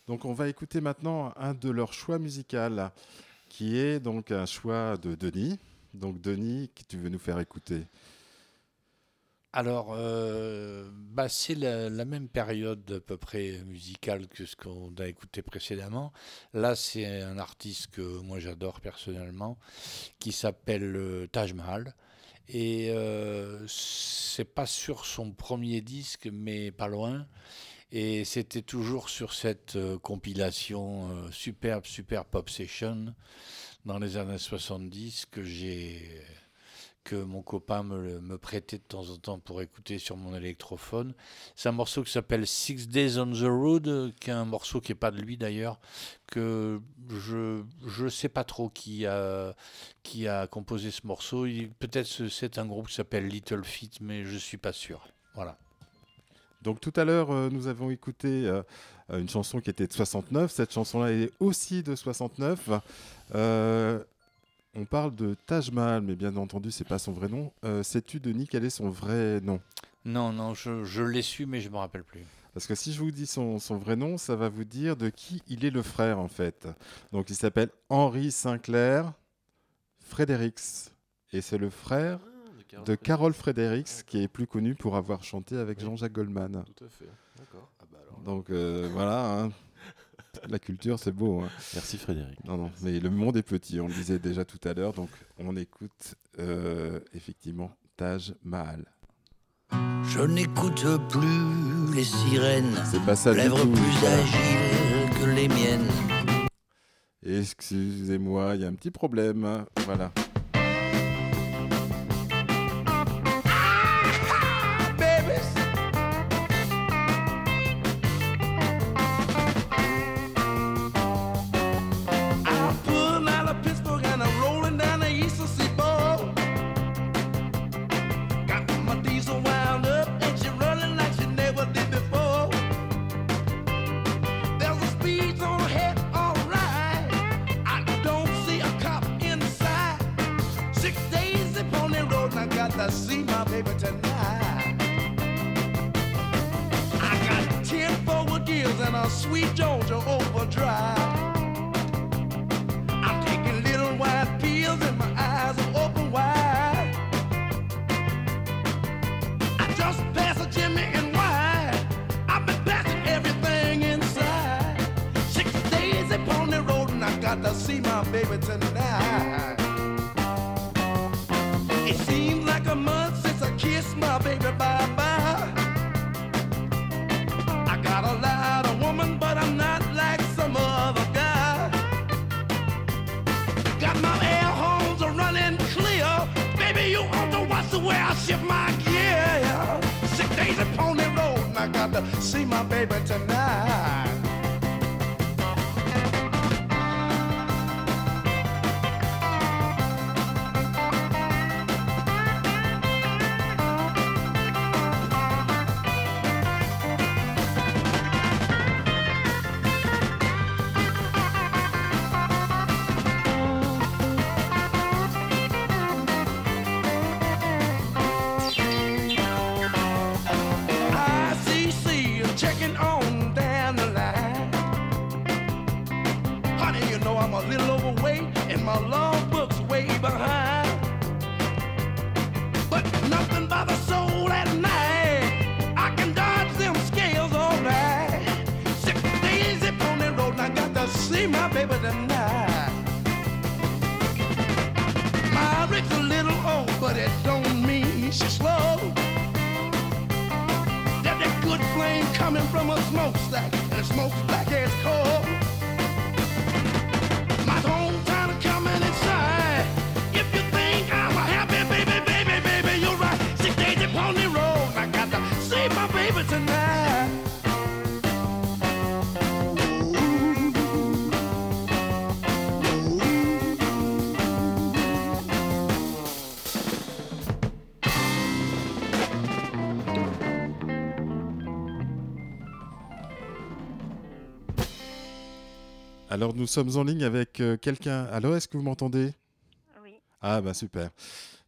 Donc on va écouter maintenant un de leurs choix musicaux, qui est donc un choix de Denis. Donc Denis, qui tu veux nous faire écouter? Alors, euh, bah, c'est la, la même période à peu près musicale que ce qu'on a écouté précédemment. Là, c'est un artiste que moi j'adore personnellement, qui s'appelle euh, Taj Mahal. Et euh, c'est pas sur son premier disque, mais pas loin. Et c'était toujours sur cette euh, compilation euh, superbe, super pop session dans les années 70 que j'ai que mon copain me, prêtait de temps en temps pour écouter sur mon électrophone. C'est un morceau qui s'appelle Six Days on the Road, qui est un morceau qui n'est pas de lui d'ailleurs, que je je sais pas trop qui a qui a composé ce morceau. Peut-être ce- c'est un groupe qui s'appelle Little Feat, mais je suis pas sûr. Voilà. Donc tout à l'heure, euh, nous avons écouté euh, une chanson qui était de 69. Cette chanson-là est aussi de 69. Euh, on parle de Taj Mahal, mais bien entendu, c'est pas son vrai nom. Euh, Sais-tu, Denis, quel est son vrai nom? Non, non, je, je l'ai su, mais je me rappelle plus. Parce que si je vous dis son, son vrai nom, ça va vous dire de qui il est le frère, en fait. Donc il s'appelle Henri Sinclair Fredericks. Et c'est le frère de Carol Fredericks, qui est plus connu pour avoir chanté avec Oui. Jean-Jacques Goldman. Tout à fait. D'accord. Ah bah alors. Donc euh, voilà, hein. la culture, c'est beau. hein. Merci Frédéric. Non, non, mais le monde est petit, on le disait déjà tout à l'heure, donc on écoute euh, effectivement Taj Mahal. Je n'écoute plus les sirènes, C'est pas ça du lèvres tout. plus agiles que les miennes. Excusez-moi, il y a un petit problème. Voilà. Alors nous sommes en ligne avec euh, quelqu'un. Alors est-ce que vous m'entendez? Oui. Ah bah super.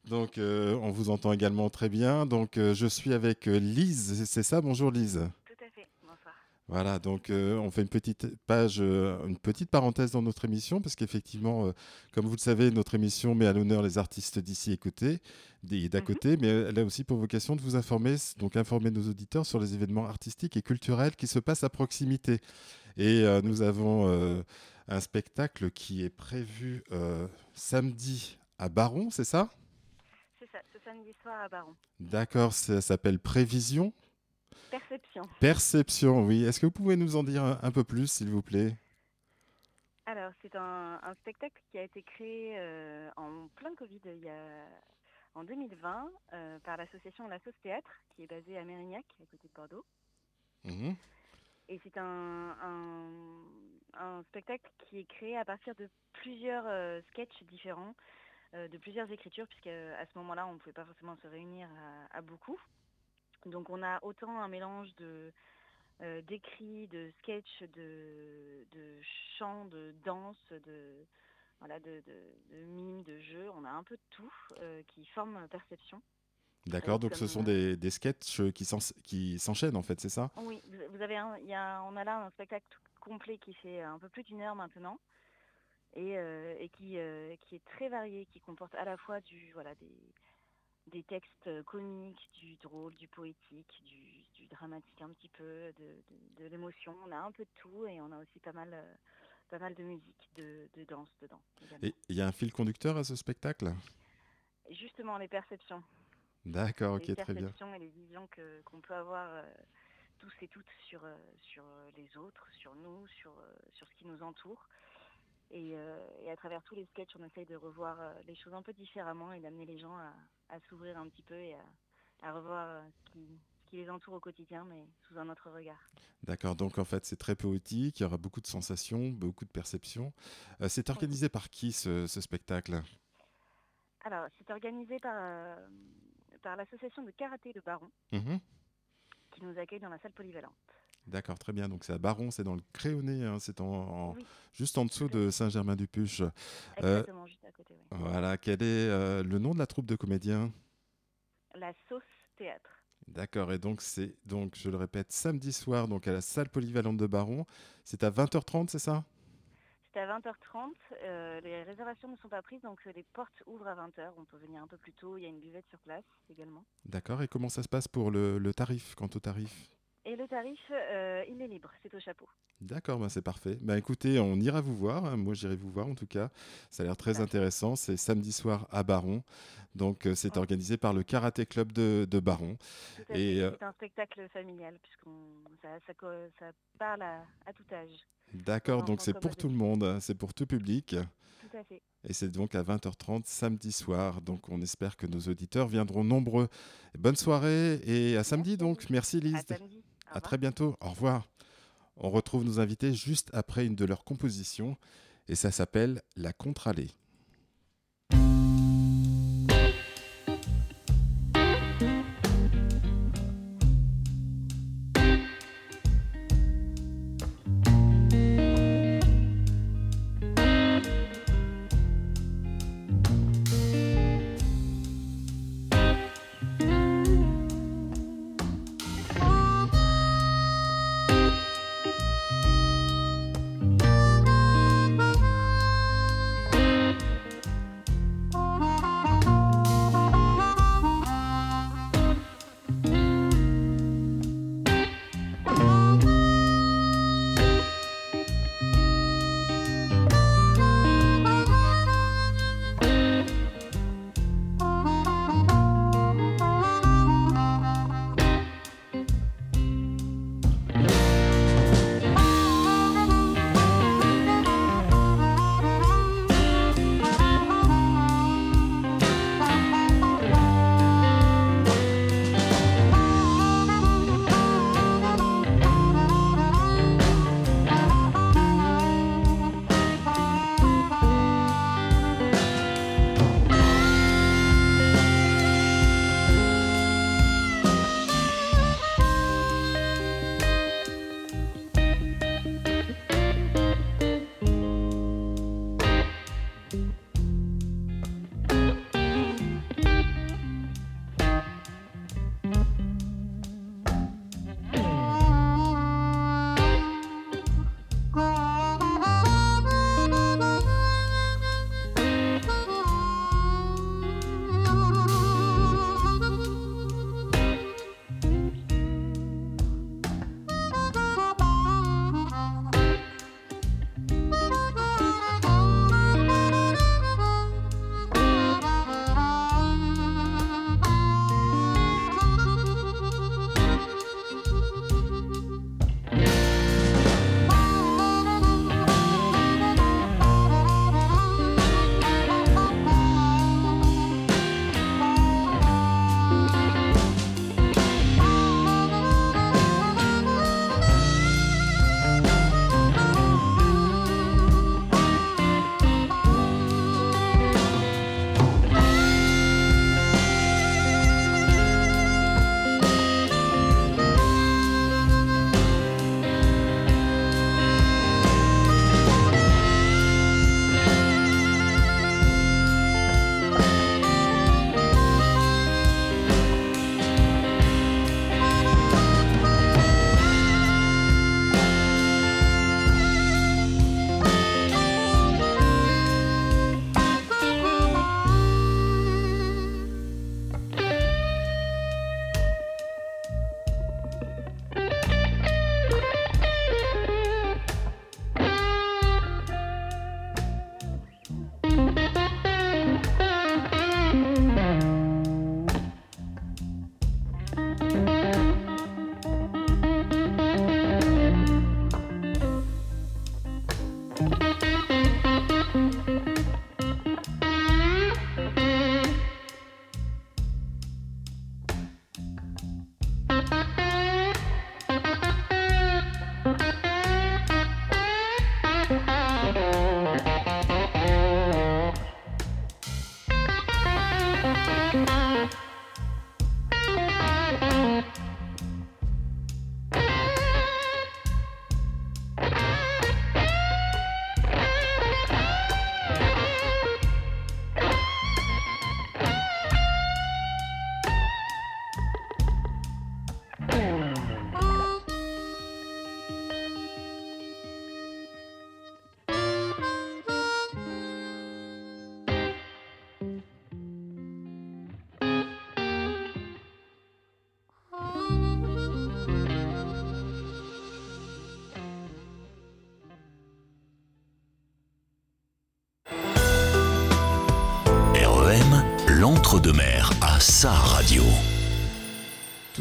Donc, euh, on vous entend également très bien. Donc, euh, je suis avec Lise, c'est ça? Bonjour Lise. Tout à fait, bonsoir. Voilà, donc euh, on fait une petite page, euh, une petite parenthèse dans notre émission, parce qu'effectivement, euh, comme vous le savez, notre émission met à l'honneur les artistes d'ici et côté, d'à Mhm. côté, mais elle a aussi pour vocation de vous informer, donc informer nos auditeurs sur les événements artistiques et culturels qui se passent à proximité. Et nous avons un spectacle qui est prévu samedi à Baron, c'est ça? C'est ça, ce samedi soir à Baron. D'accord, ça s'appelle Prévision. Perception. Perception, oui. Est-ce que vous pouvez nous en dire un, un peu plus, s'il vous plaît? Alors, c'est un, un spectacle qui a été créé euh, en plein Covid il y a, en 2020 euh, par l'association La Sauce Théâtre, qui est basée à Mérignac, à côté de Bordeaux. Mhm. Et c'est un, un, un spectacle qui est créé à partir de plusieurs euh, sketchs différents, euh, de plusieurs écritures, puisque à ce moment-là, on ne pouvait pas forcément se réunir à, à beaucoup. Donc on a autant un mélange de euh, d'écrits, de sketchs, de, de chants, de danse, de voilà, de, de, de mimes, de jeux. On a un peu de tout euh, qui forme Perception. D'accord, donc ce sont euh, des, des sketchs qui s'en- qui s'enchaînent en fait, c'est ça? Oui, vous avez un, y a, on a là un spectacle complet qui fait un peu plus d'une heure maintenant et, euh, et qui, qui est très varié, qui comporte à la fois du, voilà, des, des textes comiques, du drôle, du poétique, du, du dramatique un petit peu, de, de, de l'émotion. On a un peu de tout et on a aussi pas mal, euh, pas mal de musique, de, de danse dedans. également. Et il y a un fil conducteur à ce spectacle? Justement, les perceptions. D'accord, ok, les très bien. perceptions et les visions qu'on peut avoir euh, tous et toutes sur euh, sur les autres, sur nous, sur euh, sur ce qui nous entoure. Et, et à travers tous les sketchs, on essaye de revoir les choses un peu différemment et d'amener les gens à, à s'ouvrir un petit peu et à, à revoir euh, ce qui, ce qui les entoure au quotidien, mais sous un autre regard. D'accord, donc en fait c'est très poétique, il y aura beaucoup de sensations, beaucoup de perceptions. Euh, c'est organisé par qui ce, ce spectacle? Alors, c'est organisé par, euh, par l'association de karaté de Baron, Mhm. qui nous accueille dans la salle polyvalente. D'accord, très bien. Donc c'est à Baron, c'est dans le Créonais, hein, c'est en, en- Oui. juste en dessous de Saint-Germain-du-Puche. Euh, Exactement, juste à côté. oui. Voilà, quel est euh, le nom de la troupe de comédiens? La sauce théâtre. D'accord, et donc c'est donc je le répète samedi soir donc à la salle polyvalente de Baron. C'est à 20h30, c'est ça? C'est à 20h30. euh, les réservations ne sont pas prises, donc les portes ouvrent à 20h. On peut venir un peu plus tôt. Il y a une buvette sur place également. D'accord, et comment ça se passe pour le, le tarif, quant au tarif? Le tarif, euh, il est libre. C'est au chapeau. D'accord, bah c'est parfait. Bah écoutez, on ira vous voir. hein. Moi, j'irai vous voir en tout cas. Ça a l'air très intéressant. C'est samedi soir à Baron. Donc, euh, c'est Ouais. organisé par le Karaté Club de, de Baron. À Et, euh, C'est un spectacle familial, puisqu'on ça, ça, co- ça parle à, à tout âge. D'accord, donc c'est pour tout le monde. hein. C'est pour tout public. Tout à fait. Et c'est donc à 20h30 samedi soir. Donc, on espère que nos auditeurs viendront nombreux. Bonne soirée et à samedi donc. Merci À Lise. samedi. À très bientôt. Au revoir. On retrouve nos invités juste après une de leurs compositions et ça s'appelle La Contralée.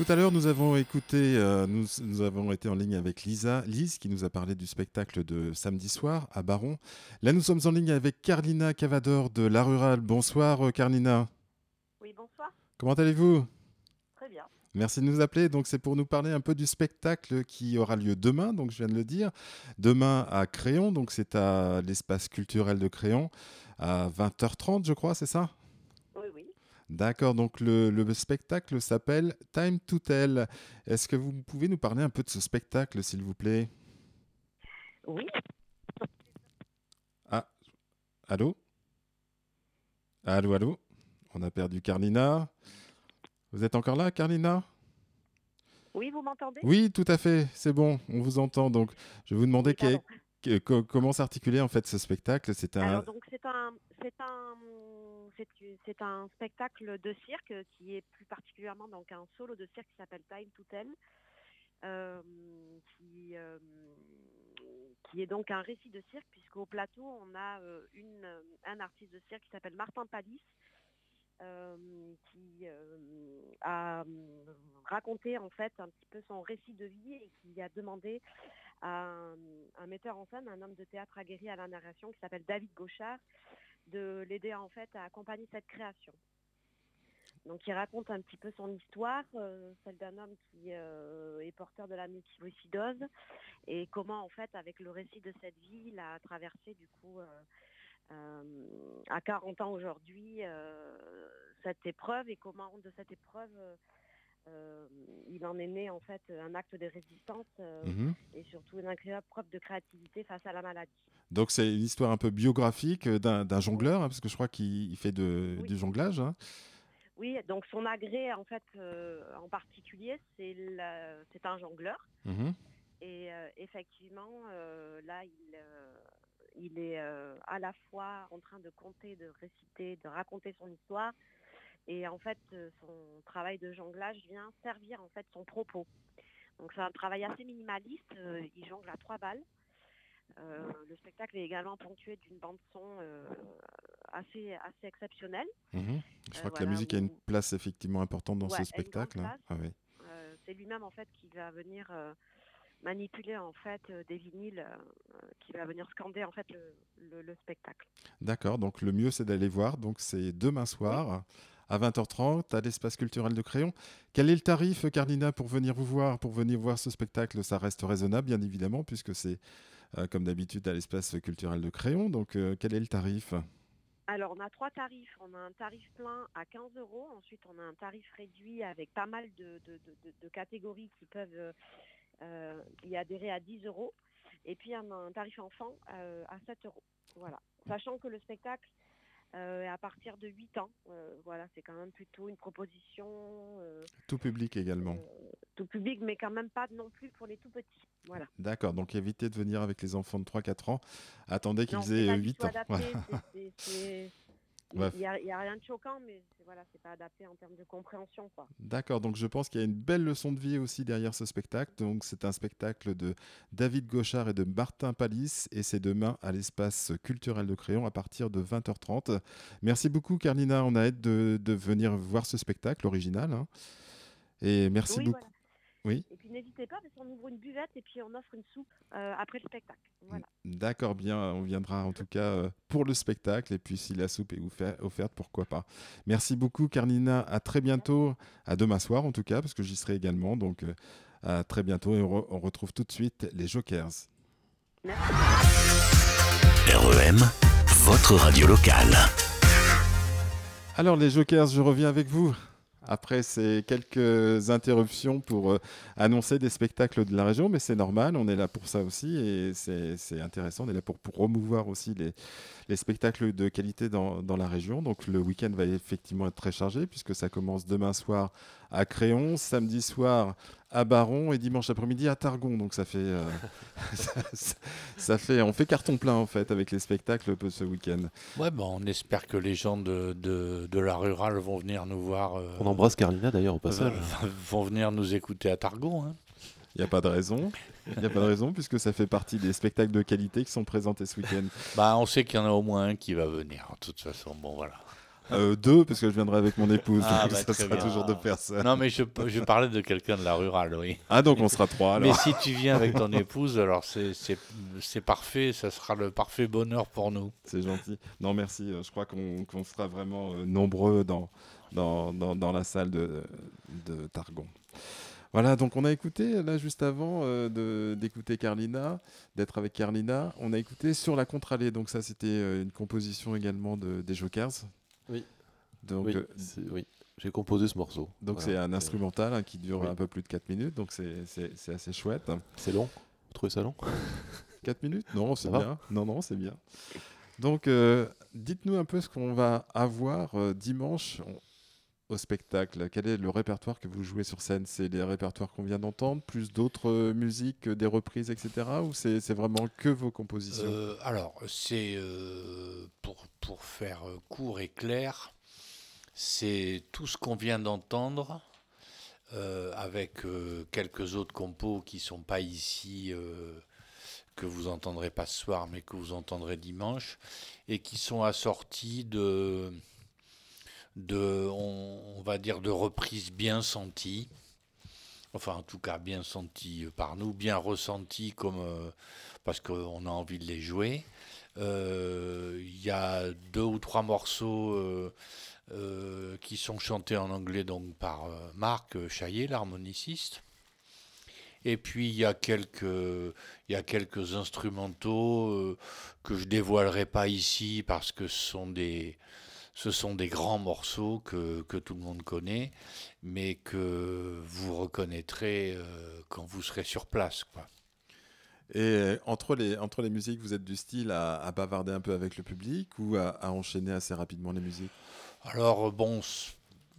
À l'heure, nous avons écouté, euh, nous, nous avons été en ligne avec Lisa, Lise, qui nous a parlé du spectacle de samedi soir à Baron. Là, nous sommes en ligne avec Carlina Cavador de La Rurale. Bonsoir, euh, Carlina. Oui, bonsoir. Comment allez-vous? Très bien. Merci de nous appeler. Donc, c'est pour nous parler un peu du spectacle qui aura lieu demain. Donc, je viens de le dire. Demain à Créon. Donc, c'est à l'espace culturel de Créon à 20h30, je crois, c'est ça? D'accord, donc le, le spectacle s'appelle Time to Tell. Est-ce que vous pouvez nous parler un peu de ce spectacle, s'il vous plaît? Oui. Ah, allô? Allô, allô? On a perdu Carlina. Vous êtes encore là, Carlina? Oui, vous m'entendez? Oui, tout à fait, c'est bon, on vous entend. Donc, je vais vous demander Oui. Comment s'articuler en fait ce spectacle? C'est un. C'est un c'est un c'est un spectacle de cirque qui est plus particulièrement donc un solo de cirque qui s'appelle Time to Tell, euh, qui euh, qui est donc un récit de cirque puisqu'au plateau on a euh, une un artiste de cirque qui s'appelle Martin Palis. qui a raconté en fait un petit peu son récit de vie et qui a demandé un, un metteur en scène, un homme de théâtre aguerri à la narration qui s'appelle David Gauchard, de l'aider en fait à accompagner cette création. Donc il raconte un petit peu son histoire, euh, celle d'un homme qui euh, est porteur de la multilucidose et comment en fait avec le récit de cette vie, il a traversé du coup euh, à 40 ans aujourd'hui cette épreuve et comment de cette épreuve euh, il en est né en fait un acte de résistance euh, Mhm. et surtout une incroyable preuve de créativité face à la maladie. Donc, c'est une histoire un peu biographique euh, d'un jongleur, hein, parce que je crois qu'il il fait de, Oui. du jonglage. hein. Oui, donc son agrès en fait euh, en particulier, c'est un jongleur Mhm. et effectivement là il il est à la fois en train de compter, de réciter, de raconter son histoire et en fait euh, son travail de jonglage vient servir en fait son propos. Donc c'est un travail assez minimaliste, euh, il jongle à trois balles. Euh, le spectacle est également ponctué d'une bande son euh, assez assez exceptionnelle. Mhm. Je Euh, crois que la musique a une place effectivement importante dans Ouais, ce spectacle. hein. Ah oui. C'est lui-même en fait qui va venir manipuler en fait des vinyles, qui va venir scander en fait le, le- le spectacle. D'accord, donc le mieux c'est d'aller voir. Donc c'est demain soir à 20h30 à l'espace culturel de Créon. Quel est le tarif, Carlina, pour venir vous voir, pour venir voir ce spectacle? Ça reste raisonnable, bien évidemment, puisque c'est euh, comme d'habitude à l'espace culturel de Créon. Donc euh, quel est le tarif? Alors on a trois tarifs. On a un tarif plein à 15 euros. Ensuite on a un tarif réduit avec pas mal de, catégories qui peuvent euh, y adhérer à 10 euros. Et puis on a un tarif enfant à 7 euros. Voilà. Sachant que le spectacle euh, à partir de 8 ans. Euh, voilà, c'est quand même plutôt une proposition. euh, Tout public également. tout public, mais quand même pas non plus pour les tout petits. Voilà. D'accord, donc évitez de venir avec les enfants de 3-4 ans. Attendez qu'ils aient pas euh, du 8 tout ans. adapté, Voilà. il y a rien de choquant, mais voilà, c'est pas adapté en termes de compréhension. Quoi. D'accord, donc je pense qu'il y a une belle leçon de vie aussi derrière ce spectacle. Donc c'est un spectacle de David Gauchard et de Martin Palis et c'est demain à l'espace culturel de Créon à partir de 20h30. Merci beaucoup Carlina, on a hâte de, de venir voir ce spectacle original. hein. Et merci Oui, beaucoup. voilà. Oui, Et puis n'hésitez pas, parce qu'on ouvre une buvette et puis on offre une soupe euh, après le spectacle. Voilà. d'accord, bien, on viendra en tout cas euh, pour le spectacle et puis si la soupe est offer- offerte, pourquoi pas. Merci beaucoup Carlina, à très bientôt, à demain soir en tout cas, parce que j'y serai également. Donc euh, à très bientôt et on, re- on retrouve tout de suite les Jokers. REM, votre radio locale. Alors les Jokers, je reviens avec vous. Après ces quelques interruptions pour euh, annoncer des spectacles de la région, mais c'est normal, on est là pour ça aussi et c'est intéressant, on est là pour promouvoir aussi les, les spectacles de qualité dans la région. Donc le week-end va effectivement être très chargé puisque ça commence demain soir à Créon, samedi soir à Baron et dimanche après-midi à Targon. Donc ça fait, euh, ça, fait, on fait carton plein en fait avec les spectacles ce week-end. Ouais, ben, on espère que les gens de, de, de la rurale vont venir nous voir. euh, On embrasse Carlina d'ailleurs au passage. euh, vont venir nous écouter à Targon. hein. Il n'y a pas de raison. Il n'y a pas de raison puisque ça fait partie des spectacles de qualité qui sont présentés ce week-end. Bah, on sait qu'il y en a au moins un qui va venir, de toute façon. Bon, voilà. Euh, deux, parce que je viendrai avec mon épouse, Ah, donc bah, ça sera bien. toujours deux personnes. Non, mais je, je parlais de quelqu'un de la rurale, oui. Ah, donc on sera trois, alors. Mais si tu viens avec ton épouse, alors c'est- parfait, ça sera le parfait bonheur pour nous. C'est gentil. Non, merci. euh, Je crois qu'on sera vraiment euh, nombreux dans, dans, dans, dans la salle de, de Targon. Voilà, donc on a écouté, là, juste avant euh, d'écouter Carlina, d'être avec Carlina, on a écouté Sur la contre-allée. Donc, ça, c'était une composition également de, des Jokers. Oui. Donc, oui, euh, oui. j'ai composé ce morceau. donc Voilà. c'est un instrumental hein, qui dure oui. un peu plus de 4 minutes. Donc, c'est- assez chouette. C'est long Vous trouvez ça long? 4 minutes? Non, c'est bien. Non, non, c'est bien. Donc, euh, dites-nous un peu ce qu'on va avoir euh, dimanche au spectacle. Quel est le répertoire que vous jouez sur scène? C'est les répertoires qu'on vient d'entendre, plus d'autres euh, musiques, euh, des reprises, etc. Ou c'est vraiment que vos compositions? Euh, alors, c'est pour, pour faire court et clair, c'est tout ce qu'on vient d'entendre avec quelques autres compos qui sont pas ici, que vous entendrez pas ce soir, mais que vous entendrez dimanche, et qui sont assortis de, de on, va dire, de reprises bien senties. Enfin, en tout cas, bien senties par nous, bien ressenties comme euh, parce qu'on a envie de les jouer. Euh, Il y a deux ou trois morceaux euh, qui sont chantés en anglais donc par Marc Chaillet, l'harmoniciste. Et puis il y a quelques, il y a quelques instrumentaux que je dévoilerai pas ici parce que ce sont des, ce sont des grands morceaux que, que tout le monde connaît, mais que vous reconnaîtrez euh, quand vous serez sur place. Quoi. Et euh, entre les, entre les musiques, vous êtes du style à, à bavarder un peu avec le public ou à, à enchaîner assez rapidement les musiques? Alors, bon, c-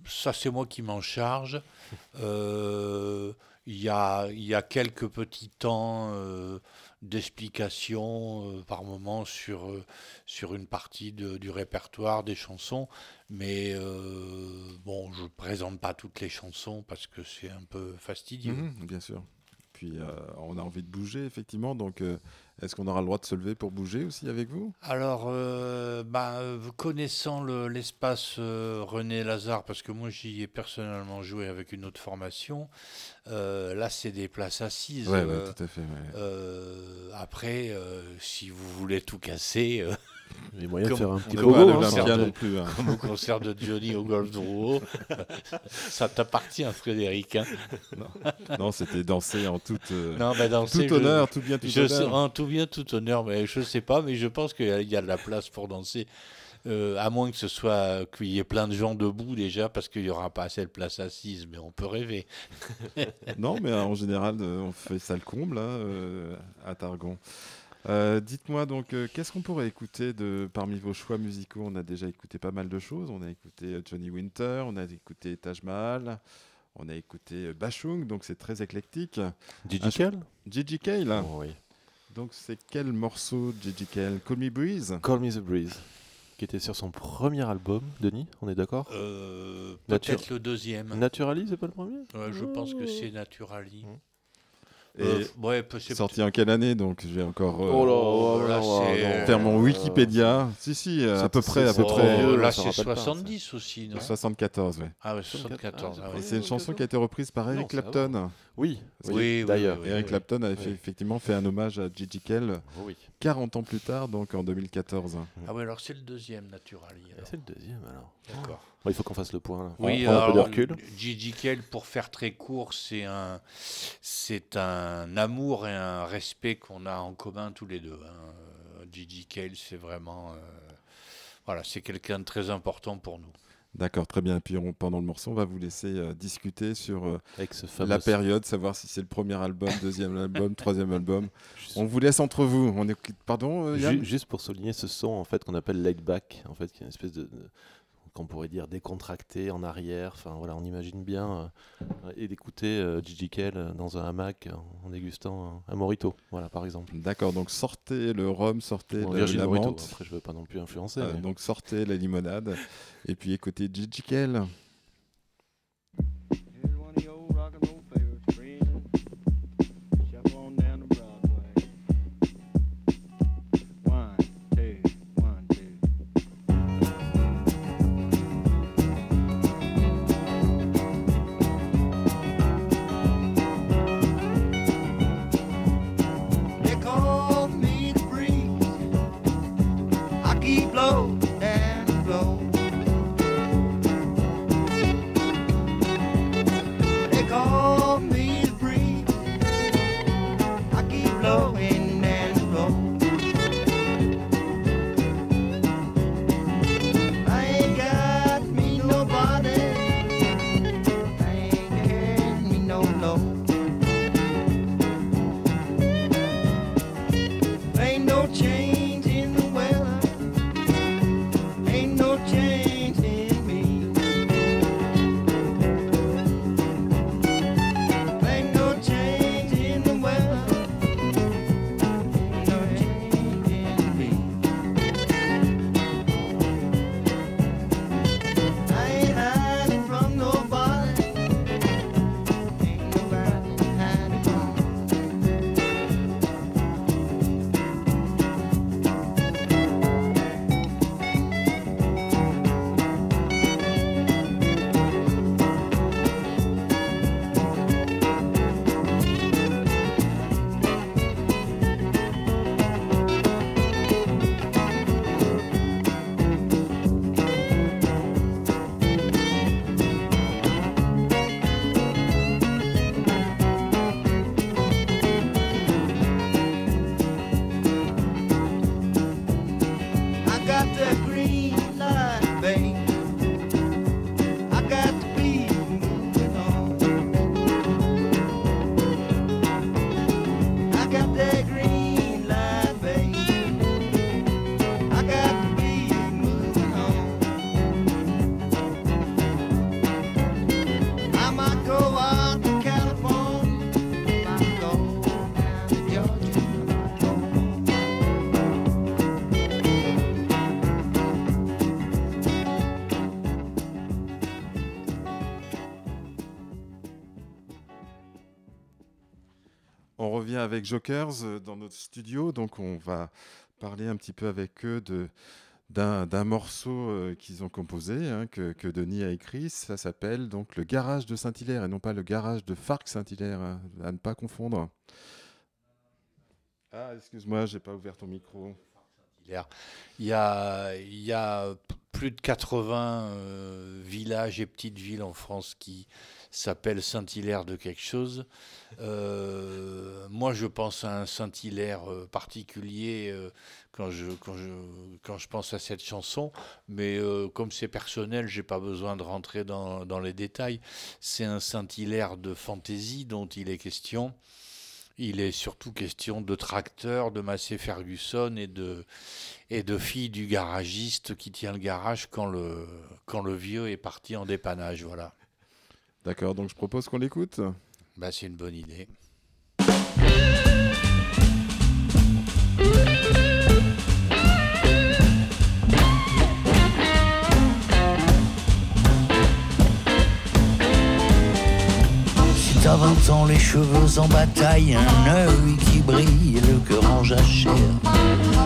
ça, c'est moi qui m'en charge. Euh, Il y, a, y a quelques petits temps euh, d'explication euh, par moment sur, euh, sur une partie de- du répertoire des chansons, mais euh, bon, je ne présente pas toutes les chansons parce que c'est un peu fastidieux. Mhm, Bien sûr. Puis on a envie de bouger, effectivement. Donc, est-ce qu'on aura le droit de se lever pour bouger aussi avec vous? Alors, euh, bah, euh, connaissant le- l'espace euh, René Lazare, parce que moi j'y ai personnellement joué avec une autre formation, euh, là c'est des places assises. Ouais, ouais, tout à fait. ouais. après, si vous voulez tout casser, Il y a moyen de faire un on petit à hein, hein. comme au concert de Johnny au Golf de Rouault, ça t'appartient Frédéric. hein. Non, c'était danser en toute, euh, Non, mais danser, tout je- honneur, tout bien, tout Je sais, honneur. en tout bien, tout honneur, mais je sais pas, mais je pense qu'il y a- il y a de la place pour danser. Euh, à moins que ce soit qu'il y ait plein de gens debout déjà, parce qu'il n'y aura pas assez de place assise, mais on peut rêver. Non, mais en général, euh, on fait ça le comble hein, euh, à Targon. Euh, Dites-moi donc, euh, qu'est-ce qu'on pourrait écouter de parmi vos choix musicaux? On a déjà écouté pas mal de choses. On a écouté euh, Johnny Winter, on a écouté Taj Mahal, on a écouté Bashung, donc c'est très éclectique. Gigi Ah, Cal Gigi Cale, Oh, oui. donc c'est quel morceau de Gigi Cale Call Me Breeze? Call Me the Breeze, qui était sur son premier album, Denis, on est d'accord? Euh, Peut-être le deuxième. Naturally, c'est pas le premier? Ouais, je pense que c'est Naturally. Et Euh, ouais, sorti en quelle année Donc je vais encore euh, Oh là, Oh, oh là, là, c'est- non. faire mon Wikipédia. Si, si, euh, à peu près, à peu près. Oh, là, c'est rappelle pas, ça. 70 aussi, non? 74, ouais. Ah ouais, 74. ah ouais. c'est une chanson qui a été reprise par Eric Non, Clapton. Oui, d'ailleurs. oui, oui, Eric oui. Clapton avait fait, Oui. effectivement fait un hommage à Gigi Kell Oh oui. 40 ans plus tard, donc en 2014. Ah ouais, alors c'est le deuxième alors. C'est le deuxième alors. D'accord. Bon, il faut qu'on fasse le point. là. On Oui, prend un peu de alors, recul. Gigi Kell, pour faire très court, c'est un, c'est un amour et un respect qu'on a en commun tous les deux. hein. Gigi Kell, c'est vraiment, euh, voilà, c'est quelqu'un de très important pour nous. D'accord, très bien. Puis on- pendant le morceau, on va vous laisser euh, discuter sur euh, Avec ce fameux. la période, savoir si c'est le premier album, deuxième album, troisième album. On vous laisse entre vous. On écoute... Pardon, euh, Yann? Juste pour souligner ce son en fait qu'on appelle laid back, en fait, qui est une espèce de, de- qu'on pourrait dire décontracté en arrière. Enfin voilà, on imagine bien euh, et d'écouter euh, Gigi Kell euh, dans un hamac en, en dégustant un, un morito, voilà par exemple. D'accord, donc sortez le rhum, sortez Bon, la Morito. menthe. Après, je veux pas non plus influencer. Euh, mais- donc sortez la limonade et puis écoutez Gigi Kell. Avec Jokers euh, dans notre studio, donc on va parler un petit peu avec eux de d'un morceau euh, qu'ils ont composé, hein, que, que Denis a écrit. Ça s'appelle donc Le Garage de Saint-Hilaire et non pas le Garage de Farc Saint-Hilaire, hein, à ne pas confondre. Ah, excuse-moi, j'ai pas ouvert ton micro. Il y a, il y a plus de 80 euh, villages et petites villes en France qui s'appellent Saint-Hilaire de quelque chose. Euh, moi, je pense à un Saint-Hilaire euh, particulier euh, quand, je, quand, je, pense à cette chanson, mais comme c'est personnel, j'ai pas besoin de rentrer dans, dans les détails. C'est un Saint-Hilaire de fantaisie dont il est question. Il est surtout question de tracteur, de Massey Ferguson et de, et de fille du garagiste qui tient le garage quand le, quand le vieux est parti en dépannage. Voilà. D'accord, donc je propose qu'on l'écoute. Bah, c'est une bonne idée. Si t'as 20 ans, les cheveux en bataille, un œil qui brille, le cœur en jachère.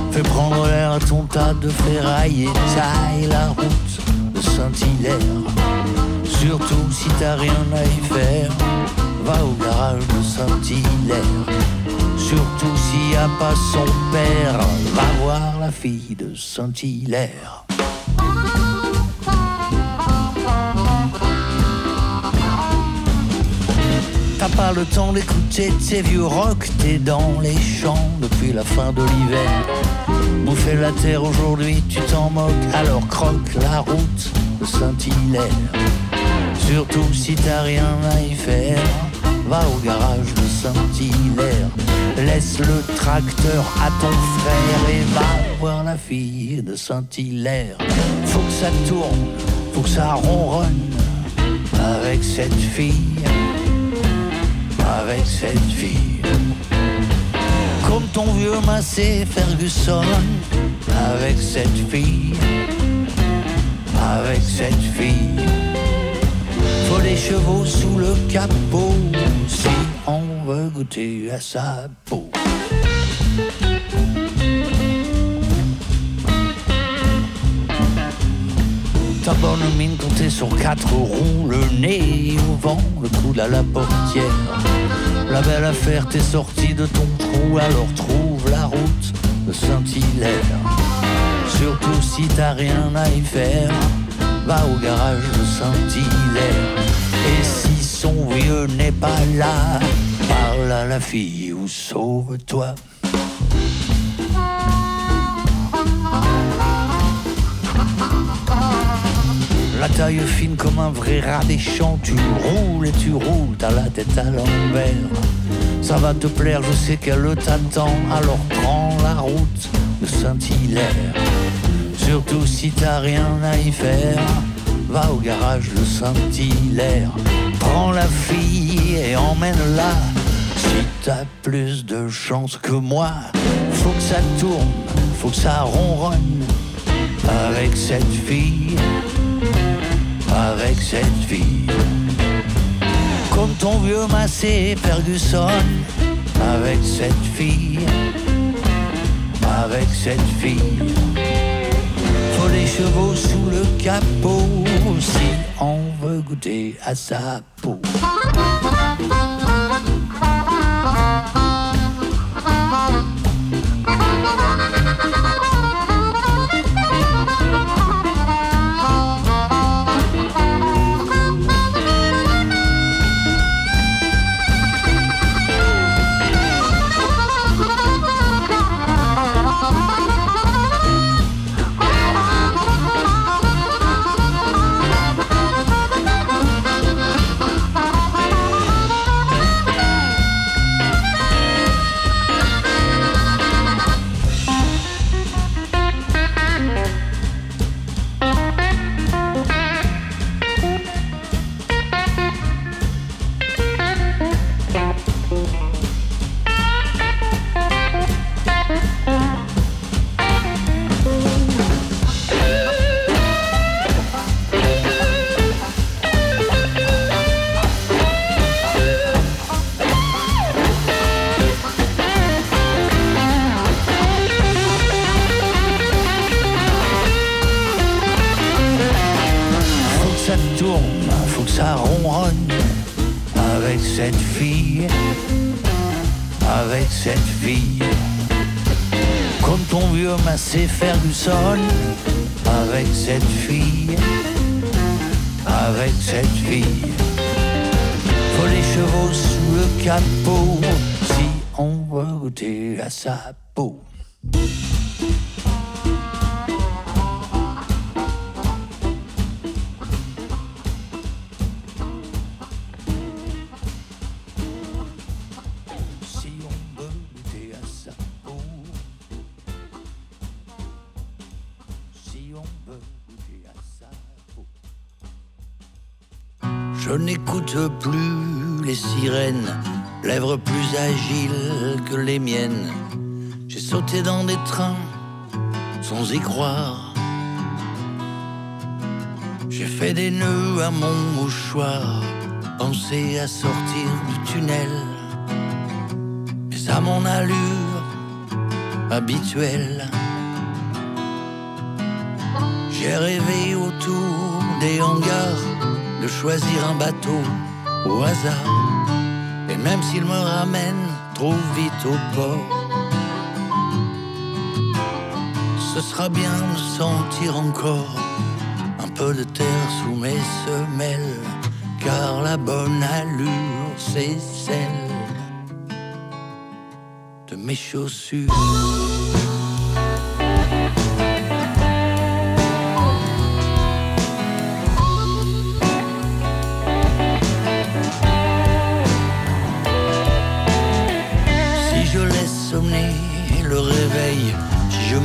Fais prendre l'air à ton tas de ferraille et taille la route de Saint-Hilaire. Surtout si t'as rien à y faire, va au garage de Saint-Hilaire. Surtout s'il y a pas son père, va voir la fille de Saint-Hilaire. T'as pas le temps d'écouter tes vieux rock, t'es dans les champs depuis la fin de l'hiver. Bouffer la terre aujourd'hui, tu t'en moques, alors croque la route de Saint-Hilaire. Surtout si t'as rien à y faire, va au garage de Saint-Hilaire. Laisse le tracteur à ton frère et va voir la fille de Saint-Hilaire. Faut que ça tourne, faut que ça ronronne avec cette fille avec cette fille. Comme ton vieux Massé Ferguson, avec cette fille, avec cette fille. Les chevaux sous le capot si on veut goûter à sa peau. Ta bonne mine t'es sur quatre roues, le nez au vent, le coude à la portière. La belle affaire, t'es sorti de ton trou, alors trouve la route de Saint-Hilaire. Surtout si t'as rien à y faire, va au garage de Saint-Hilaire. Et si son vieux n'est pas là, parle à la fille ou sauve-toi. La taille fine comme un vrai rat des champs, tu roules et tu roules, t'as la tête à l'envers. Ça va te plaire, je sais qu'elle t'attend, alors prends la route de Saint-Hilaire. Surtout si t'as rien à y faire, va au garage de Saint-Hilaire. Prends la fille et emmène-la. Si t'as plus de chance que moi, faut que ça tourne, faut que ça ronronne avec cette fille avec cette fille. Comme ton vieux Massé Ferguson, avec cette fille, avec cette fille. Chevaux sous le capot si on veut goûter à sa peau. faut ça ronronne avec cette fille, avec cette fille. Comme ton vieux Massé sol, avec cette fille, avec cette fille. Faut les chevaux sous le capot si on veut goûter à sa peau. N'écoute plus les sirènes, lèvres plus agiles que les miennes. J'ai sauté dans des trains sans y croire. J'ai fait des nœuds à mon mouchoir, pensé à sortir du tunnel. Mais à mon allure habituelle, j'ai rêvé autour des hangars de choisir un bateau au hasard. Et même s'il me ramène trop vite au port, ce sera bien de sentir encore un peu de terre sous mes semelles, car la bonne allure, c'est celle de mes chaussures.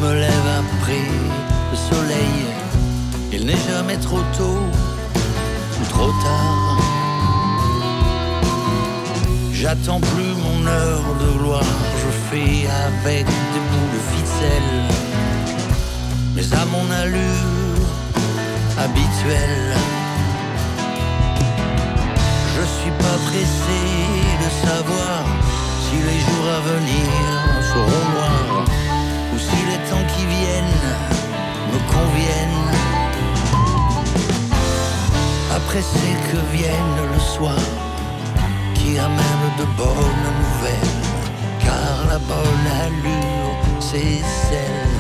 Me lève après le soleil, il n'est jamais trop tôt ou trop tard. J'attends plus mon heure de gloire, je fais avec des bouts de ficelle, mais à mon allure habituelle. Je suis pas pressé de savoir si les jours à venir seront noirs si les temps qui viennent me conviennent. Après c'est que vienne le soir qui amène de bonnes nouvelles, car la bonne allure c'est celle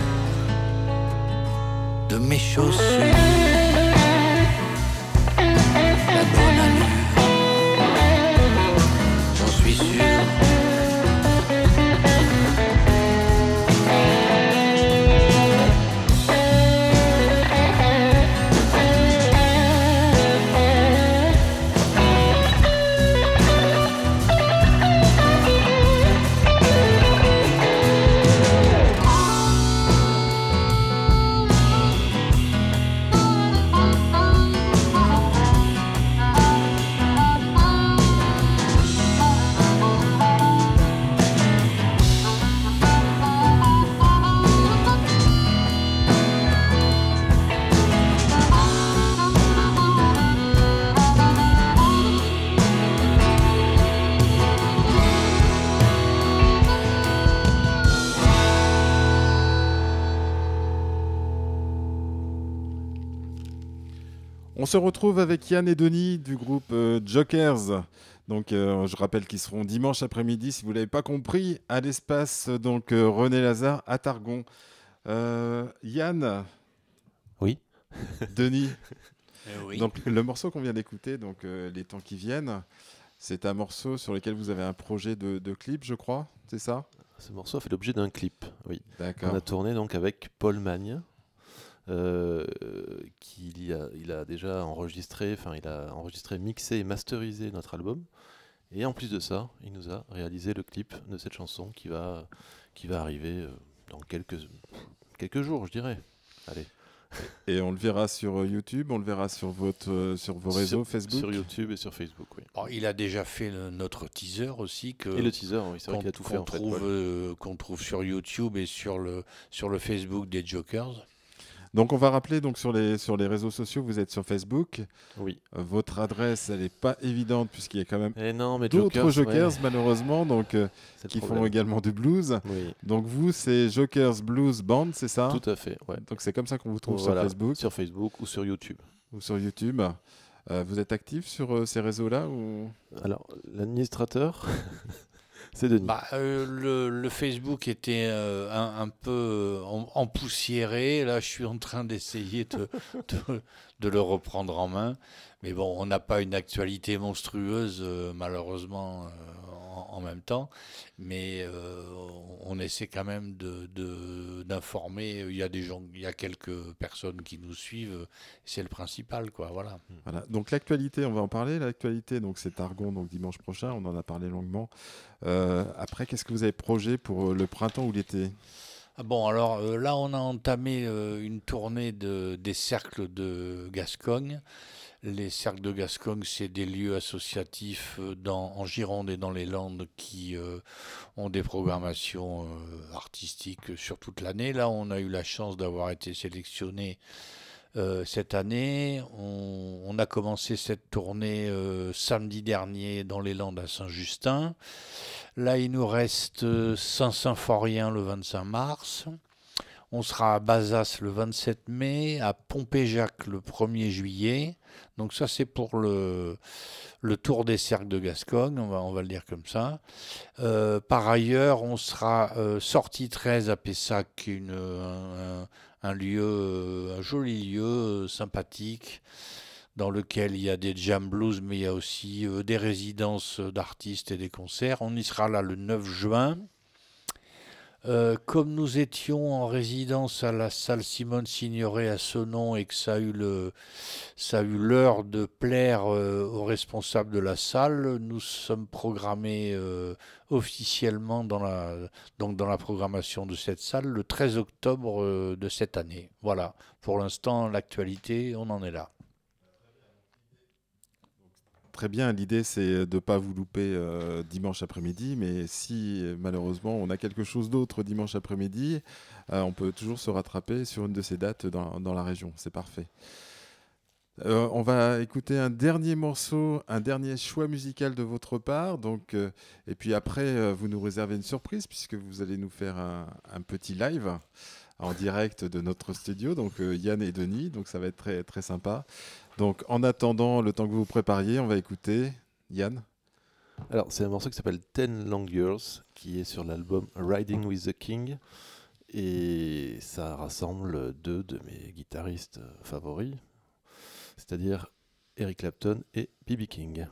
de mes chaussures. La bonne allure, se retrouve avec Yann et Denis du groupe euh, Jokers. Donc, euh, je rappelle qu'ils seront dimanche après-midi, si vous l'avez pas compris, à l'espace euh, donc euh, René Lazare à Targon. Euh, Yann. Oui. Denis. Eh oui. Donc, le morceau qu'on vient d'écouter, donc euh, les temps qui viennent, c'est un morceau sur lequel vous avez un projet de, de clip, je crois. C'est ça? Ce morceau a fait l'objet d'un clip, oui. D'accord. On a tourné donc avec Paul Magne, euh, qui il a, il a déjà enregistré, enfin il a enregistré, mixé et masterisé notre album. Et en plus de ça, il nous a réalisé le clip de cette chanson qui va, qui va arriver euh, dans quelques, quelques jours, je dirais. Allez. Et on le verra sur euh, YouTube, on le verra sur, votre, sur vos réseaux, Sur- Facebook Sur YouTube et sur Facebook, oui. Il a déjà fait le- notre teaser aussi. Que, Et le teaser, oui, c'est vrai qu'on- qu'il a tout fait, qu'on en fait, trouve, Paul. euh, qu'on trouve sur YouTube et sur le, sur le Facebook des Jokers. Donc on va rappeler donc sur les sur les réseaux sociaux, vous êtes sur Facebook. Oui. Euh, votre adresse, elle n'est pas évidente puisqu'il y a quand même Eh non, mais d'autres Jokers, jokers ouais. malheureusement donc euh, qui font également du blues. Oui. Donc vous c'est Jokers Blues Band, c'est ça? Tout à fait, ouais. Donc c'est comme ça qu'on vous trouve Voilà, sur Facebook Sur Facebook ou sur YouTube. ou sur YouTube. Euh, vous êtes actif sur ces réseaux-là ou... Alors, l'administrateur, Bah, euh, le, Facebook était euh, un, peu euh, empoussiéré. Là, je suis en train d'essayer de, de, le reprendre en main. Mais bon, on n'a pas une actualité monstrueuse, malheureusement, en, en même temps. Mais euh, on essaie quand même de- de- d'informer. Il y a des gens, il y a quelques personnes qui nous suivent. C'est le principal, quoi. Voilà. Voilà. Donc l'actualité, on va en parler. L'actualité, donc c'est Argon, donc dimanche prochain. On en a parlé longuement. Euh, après, qu'est-ce que vous avez projet pour euh, le printemps ou l'été? Ah bon, alors euh, là, on a entamé euh, une tournée de, des cercles de Gascogne. Les cercles de Gascogne, c'est des lieux associatifs euh, dans, en Gironde et dans les Landes qui euh, ont des programmations euh, artistiques sur toute l'année. Là, on a eu la chance d'avoir été sélectionné cette année. On, a commencé cette tournée samedi dernier dans les Landes à Saint-Justin. Là, il nous reste Saint-Symphorien le 25 mars. On sera à Bazas le 27 mai, à Pompéjac le 1er juillet. Donc ça, c'est pour le, tour des cercles de Gascogne, on va, le dire comme ça. Euh, par ailleurs, on sera euh, sorti 13 à Pessac, une, un, lieu, un joli lieu euh, sympathique dans lequel il y a des jam blues, mais il y a aussi des résidences d'artistes et des concerts. On y sera là le 9 juin. Euh, comme nous étions en résidence à la salle Simone Signoret à Senon et que ça a eu le, ça a eu l'heure de plaire euh, aux responsables de la salle, nous sommes programmés euh, officiellement dans la, donc dans la programmation de cette salle le 13 octobre de cette année. Voilà. Pour l'instant, l'actualité, on en est là. Très bien, l'idée c'est de ne pas vous louper euh, dimanche après-midi, mais si malheureusement on a quelque chose d'autre dimanche après-midi, euh, on peut toujours se rattraper sur une de ces dates dans, dans la région, c'est parfait. Euh, on va écouter un dernier morceau, un dernier choix musical de votre part, donc, et puis après vous nous réservez une surprise puisque vous allez nous faire un, un petit live en direct de notre studio, donc Yann et Denis, donc ça va être très, très sympa. Donc en attendant, le temps que vous vous prépariez, on va écouter Yann. Alors, c'est un morceau qui s'appelle Ten Long Years, qui est sur l'album Riding with the King. Et ça rassemble deux de mes guitaristes favoris, c'est-à-dire Eric Clapton et B.B. King.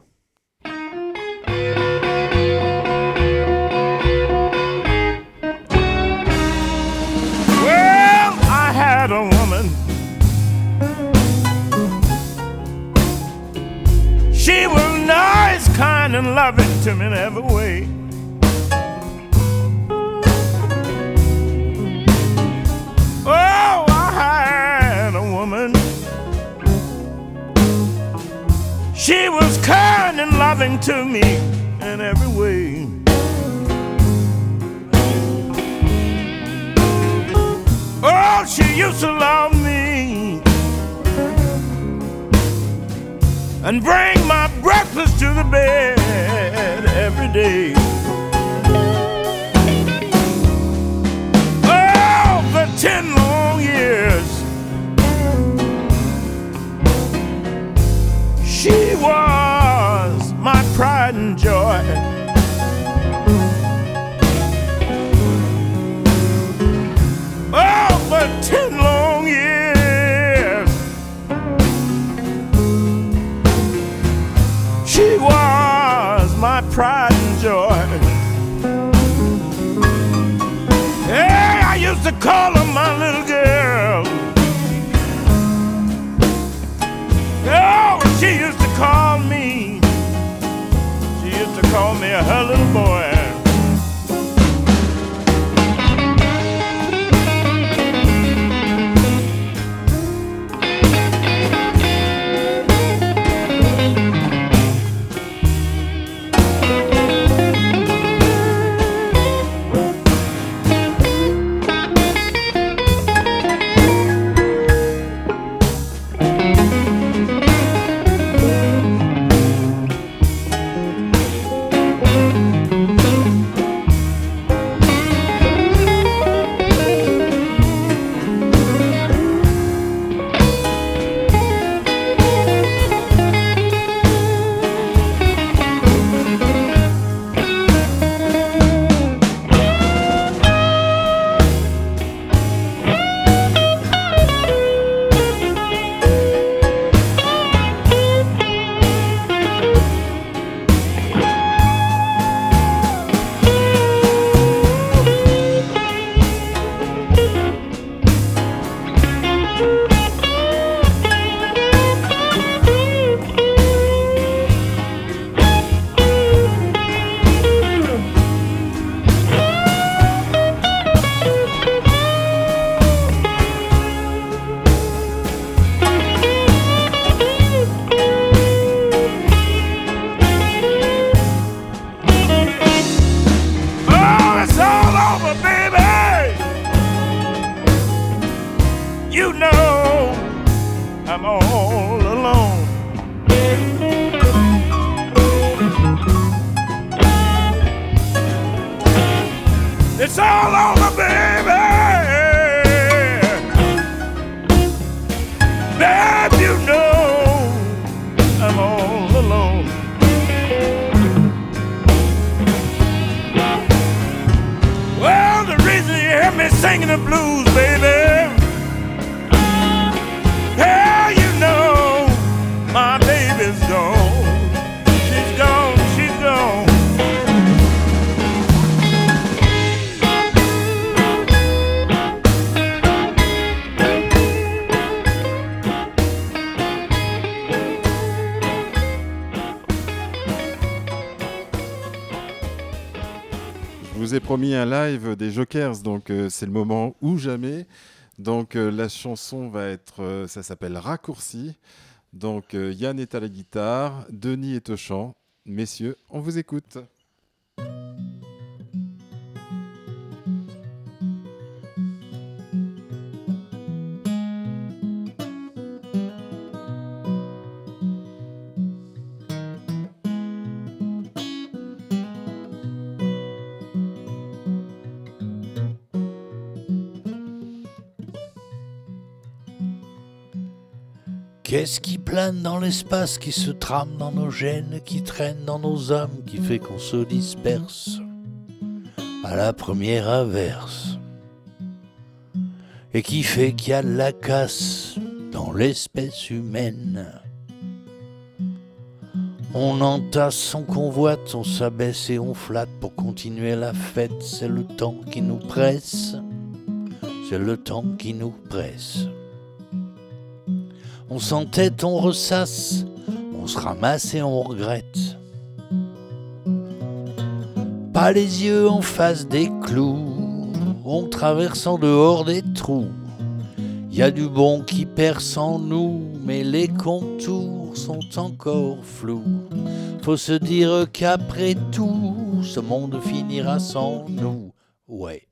She was nice, kind, and loving to me in every way. Oh, I had a woman. She was kind and loving to me in every way. Oh, she used to love me and bring my breakfast to the bed every day. Singing the blues, des Jokers, donc euh, c'est le moment ou jamais. Donc euh, la chanson va être, euh, ça s'appelle Raccourci. Donc Yann est à la guitare, Denis est au chant. Messieurs, on vous écoute. Qu'est-ce qui plane dans l'espace, qui se trame dans nos gènes, qui traîne dans nos âmes, qui fait qu'on se disperse? À la première averse et qui fait qu'il y a la casse dans l'espèce humaine? On entasse, on convoite, on s'abaisse et on flatte pour continuer la fête. C'est le temps qui nous presse, c'est le temps qui nous presse. On s'entête, on ressasse, on se ramasse et on regrette. Pas les yeux en face des clous, on traverse en dehors des trous. Y a du bon qui perce en nous, mais les contours sont encore flous. Faut se dire qu'après tout, ce monde finira sans nous. Ouais.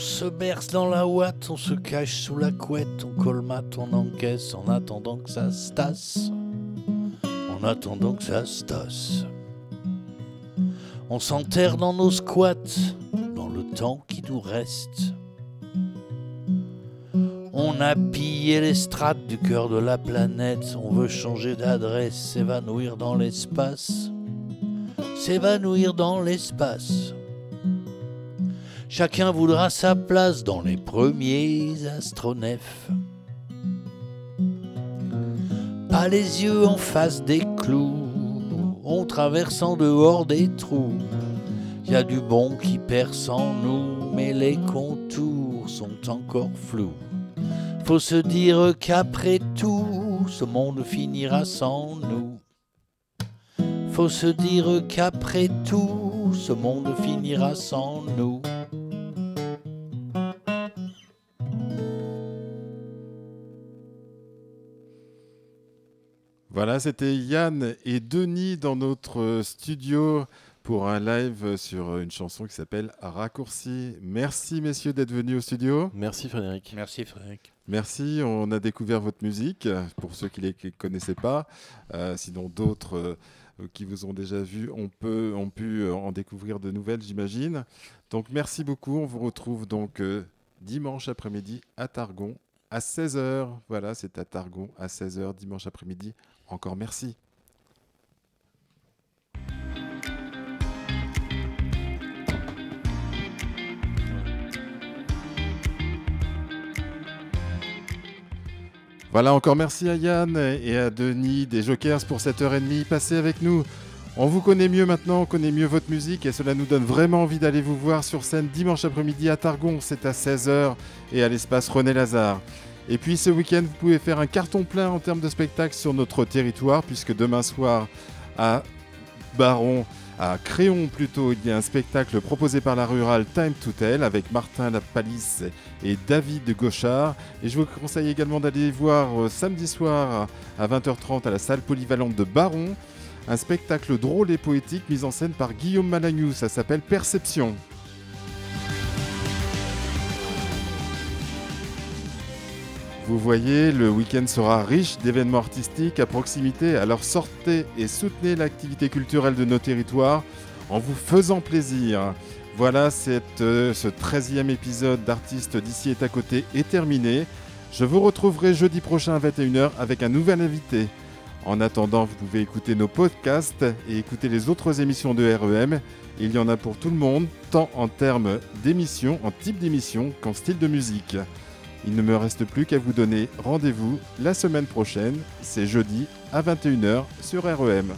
Se berce dans la ouate, on se cache sous la couette, on colmate, on encaisse en attendant que ça se tasse. En attendant que ça se. On s'enterre dans nos squats, dans le temps qui nous reste. On a pillé les strates du cœur de la planète, on veut changer d'adresse, s'évanouir dans l'espace. S'évanouir dans l'espace. Chacun voudra sa place dans les premiers astronefs. Pas les yeux en face des clous, on traverse en dehors des trous. Y a du bon qui perce en nous, mais les contours sont encore flous. Faut se dire qu'après tout, ce monde finira sans nous. Faut se dire qu'après tout, ce monde finira sans nous. Voilà, c'était Yann et Denis dans notre studio pour un live sur une chanson qui s'appelle Raccourci. Merci messieurs d'être venus au studio. Merci Frédéric. Merci Frédéric. Merci, on a découvert votre musique, pour ceux qui ne les connaissaient pas. Euh, sinon, d'autres euh, qui vous ont déjà vu ont, peut, ont pu euh, en découvrir de nouvelles, j'imagine. Donc, merci beaucoup. On vous retrouve donc euh, dimanche après-midi à Targon à 16h. Voilà, c'est à Targon à 16h dimanche après-midi. Encore merci. Voilà, encore merci à Yann et à Denis des Jokers pour cette heure et demie passée avec nous. On vous connaît mieux maintenant, on connaît mieux votre musique et cela nous donne vraiment envie d'aller vous voir sur scène dimanche après-midi à Targon, c'est à 16h et à l'espace René Lazare. Et puis ce week-end, vous pouvez faire un carton plein en termes de spectacles sur notre territoire puisque demain soir à Baron, à Créon plutôt, il y a un spectacle proposé par la rurale Time to Tell avec Martin Lapalisse et David Gauchard. Et je vous conseille également d'aller voir euh, samedi soir à 20h30 à la salle polyvalente de Baron un spectacle drôle et poétique mis en scène par Guillaume Malagnou. Ça s'appelle Perception. Vous voyez, le week-end sera riche d'événements artistiques à proximité, alors sortez et soutenez l'activité culturelle de nos territoires en vous faisant plaisir. Voilà, euh, ce 13e épisode d'Artistes d'ici est à côté est terminé. Je vous retrouverai jeudi prochain à 21h avec un nouvel invité. En attendant, vous pouvez écouter nos podcasts et écouter les autres émissions de REM. Il y en a pour tout le monde, tant en termes d'émissions, en type d'émission qu'en style de musique. Il ne me reste plus qu'à vous donner rendez-vous la semaine prochaine, c'est jeudi à 21h sur REM.